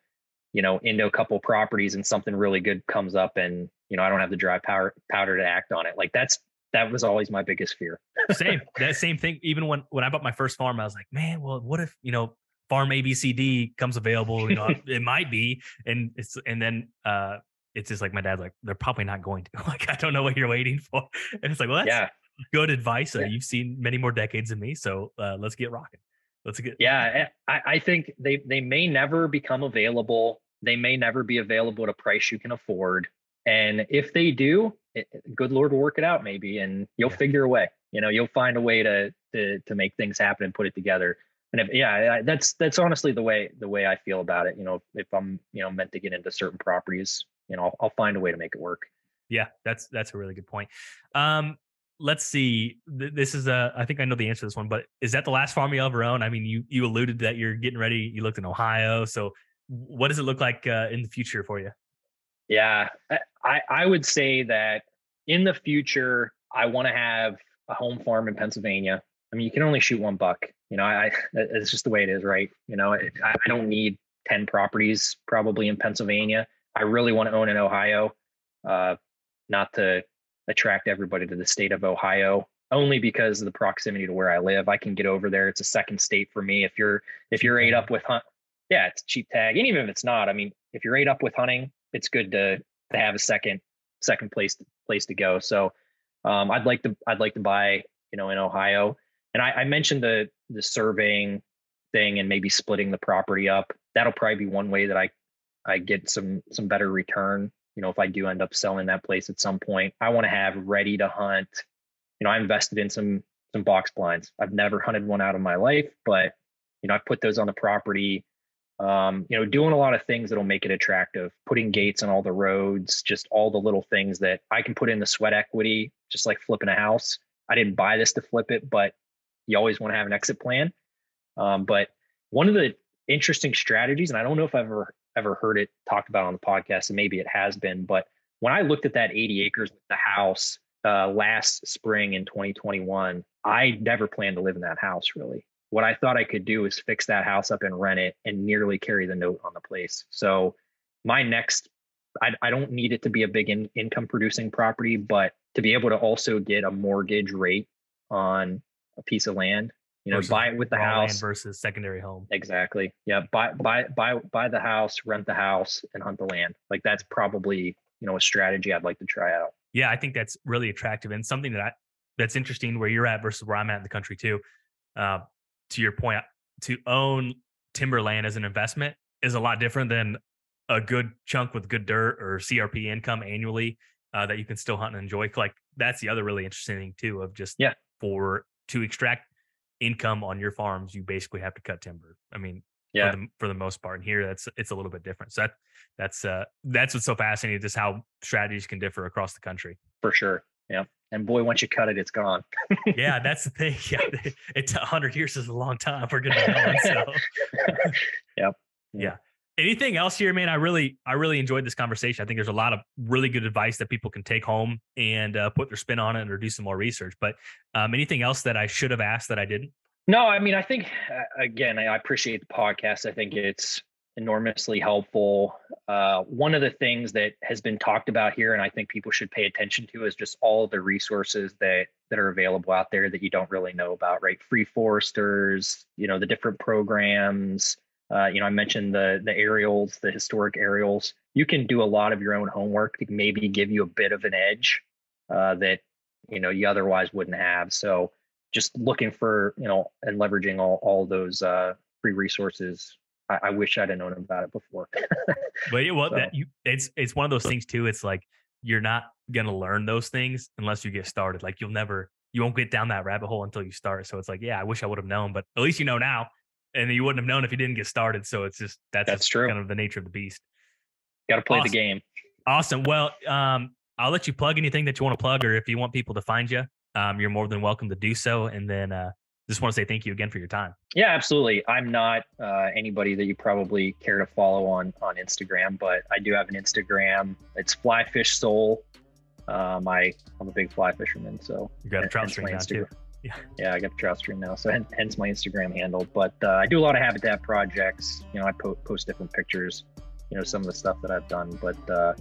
you know, into a couple properties and something really good comes up and you know I don't have the dry powder powder to act on it. Like that's that was always my biggest fear. same [LAUGHS] that same thing. Even when when I bought my first farm, I was like, man, well, what if you know farm ABCD comes available? You know, [LAUGHS] it might be, and it's and then uh it's just like my dad's like, they're probably not going to. [LAUGHS] Like, I don't know what you're waiting for. And it's like, well, that's yeah. Good advice. Uh, You've seen many more decades than me, so uh, let's get rocking. Let's get. Yeah, I, I think they they may never become available. They may never be available at a price you can afford. And if they do, it, good Lord will work it out maybe, and you'll yeah. figure a way. You know, you'll find a way to to to make things happen and put it together. And if yeah, that's that's honestly the way the way I feel about it. You know, if I'm you know meant to get into certain properties, you know, I'll, I'll find a way to make it work. Yeah, that's that's a really good point. Um, let's see. This is a. I think I know the answer to this one, but is that the last farm you ever own? I mean, you you alluded that you're getting ready. You looked in Ohio, so what does it look like uh, in the future for you? Yeah, I I would say that in the future, I want to have a home farm in Pennsylvania. I mean, you can only shoot one buck. You know, I, I it's just the way it is, right? You know, I, I don't need ten properties probably in Pennsylvania. I really want to own in Ohio, uh, not to attract everybody to the state of Ohio, only because of the proximity to where I live. I can get over there. It's a second state for me. If you're if you're ate up with hunt, yeah, it's cheap tag. And even if it's not, I mean, if you're ate up with hunting, it's good to to have a second second place to, place to go. So um, I'd like to I'd like to buy you know in Ohio. And I, I mentioned the the surveying thing and maybe splitting the property up. That'll probably be one way that I I get some some better return. You know, if I do end up selling that place at some point, I want to have ready to hunt. You know, I invested in some some box blinds. I've never hunted one out of my life, but you know, I put those on the property. Um, you know, doing a lot of things that'll make it attractive, putting gates on all the roads, just all the little things that I can put in the sweat equity, just like flipping a house. I didn't buy this to flip it, but you always want to have an exit plan. Um, but one of the interesting strategies, and I don't know if I've ever ever heard it talked about on the podcast, and maybe it has been, but when I looked at that 80 acres with the house uh, last spring in 2021, I never planned to live in that house really. What I thought I could do is fix that house up and rent it and nearly carry the note on the place. So my next, I, I don't need it to be a big in, income producing property, but to be able to also get a mortgage rate on a piece of land You know, Versus buy it with the house. versus secondary home. Exactly. Yeah. Buy buy buy buy the house, rent the house, and hunt the land. Like that's probably you know a strategy I'd like to try out. Yeah, I think that's really attractive and something that I, that's interesting where you're at versus where I'm at in the country too. Uh, to your point, to own timberland as an investment is a lot different than a good chunk with good dirt or CRP income annually uh, that you can still hunt and enjoy. Like that's the other really interesting thing too of just Yeah. for to extract income on your farms, you basically have to cut timber. I mean, Yeah. for the for the most part. And here, that's it's a little bit different. So that that's uh that's what's so fascinating, just how strategies can differ across the country. For sure. Yeah. And boy, once you cut it, it's gone. Yeah, that's the thing. [LAUGHS] Yeah, [LAUGHS] it's a hundred years is a long time for good development. So [LAUGHS] Yep. yeah. Anything else here, man? I really, I really enjoyed this conversation. I think there's a lot of really good advice that people can take home and uh, put their spin on it or do some more research. But um, anything else that I should have asked that I didn't? No, I mean, I think uh, again, I appreciate the podcast. I think it's enormously helpful. Uh, one of the things that has been talked about here, and I think people should pay attention to, is just all the resources that that are available out there that you don't really know about. Right, free foresters, you know, the different programs. Uh, you know, I mentioned the the aerials, the historic aerials. You can do a lot of your own homework to maybe give you a bit of an edge uh, that you know you otherwise wouldn't have. So just looking for you know and leveraging all all those uh, free resources. I, I wish I'd have known about it before. [LAUGHS] But yeah, well, So- that you, it's it's one of those things too. It's like you're not gonna learn those things unless you get started. Like you'll never, you won't get down that rabbit hole until you start. So it's like, yeah, I wish I would have known, but at least you know now, and you wouldn't have known if you didn't get started. So it's just that's That's just true. kind of the nature of the beast. Got to play Awesome. the game. Awesome. Well, um, I'll let you plug anything that you want to plug, or if you want people to find you, um, you're more than welcome to do so. And then uh, just want to say thank you again for your time. Yeah, absolutely. I'm not uh, anybody that you probably care to follow on on Instagram, but I do have an Instagram. It's Flyfish Soul. Um, I I'm a big fly fisherman, so You got a trout my now too. Yeah. yeah, I got the trout stream now, so hence my Instagram handle. But uh, I do a lot of habitat projects. You know, I po- post different pictures. You know, some of the stuff that I've done. But uh,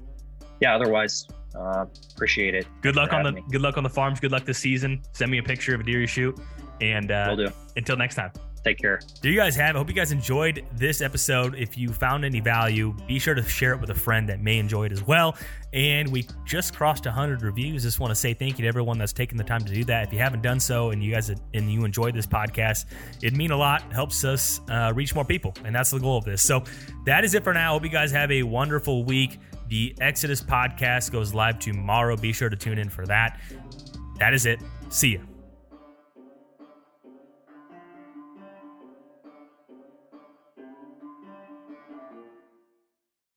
yeah, otherwise, uh, appreciate it. Good luck on the me. good luck on the farms. Good luck this season. Send me a picture of a deer you shoot. And uh, until next time. Take care. There you guys have. I hope you guys enjoyed this episode. If you found any value, be sure to share it with a friend that may enjoy it as well. And we just crossed 100 reviews. Just want to say thank you to everyone that's taken the time to do that. If you haven't done so, and you guys and you enjoyed this podcast, it'd mean a lot. Helps us uh, reach more people, and that's the goal of this. So that is it for now. Hope you guys have a wonderful week. The Exodus podcast goes live tomorrow. Be sure to tune in for that. That is it. See ya.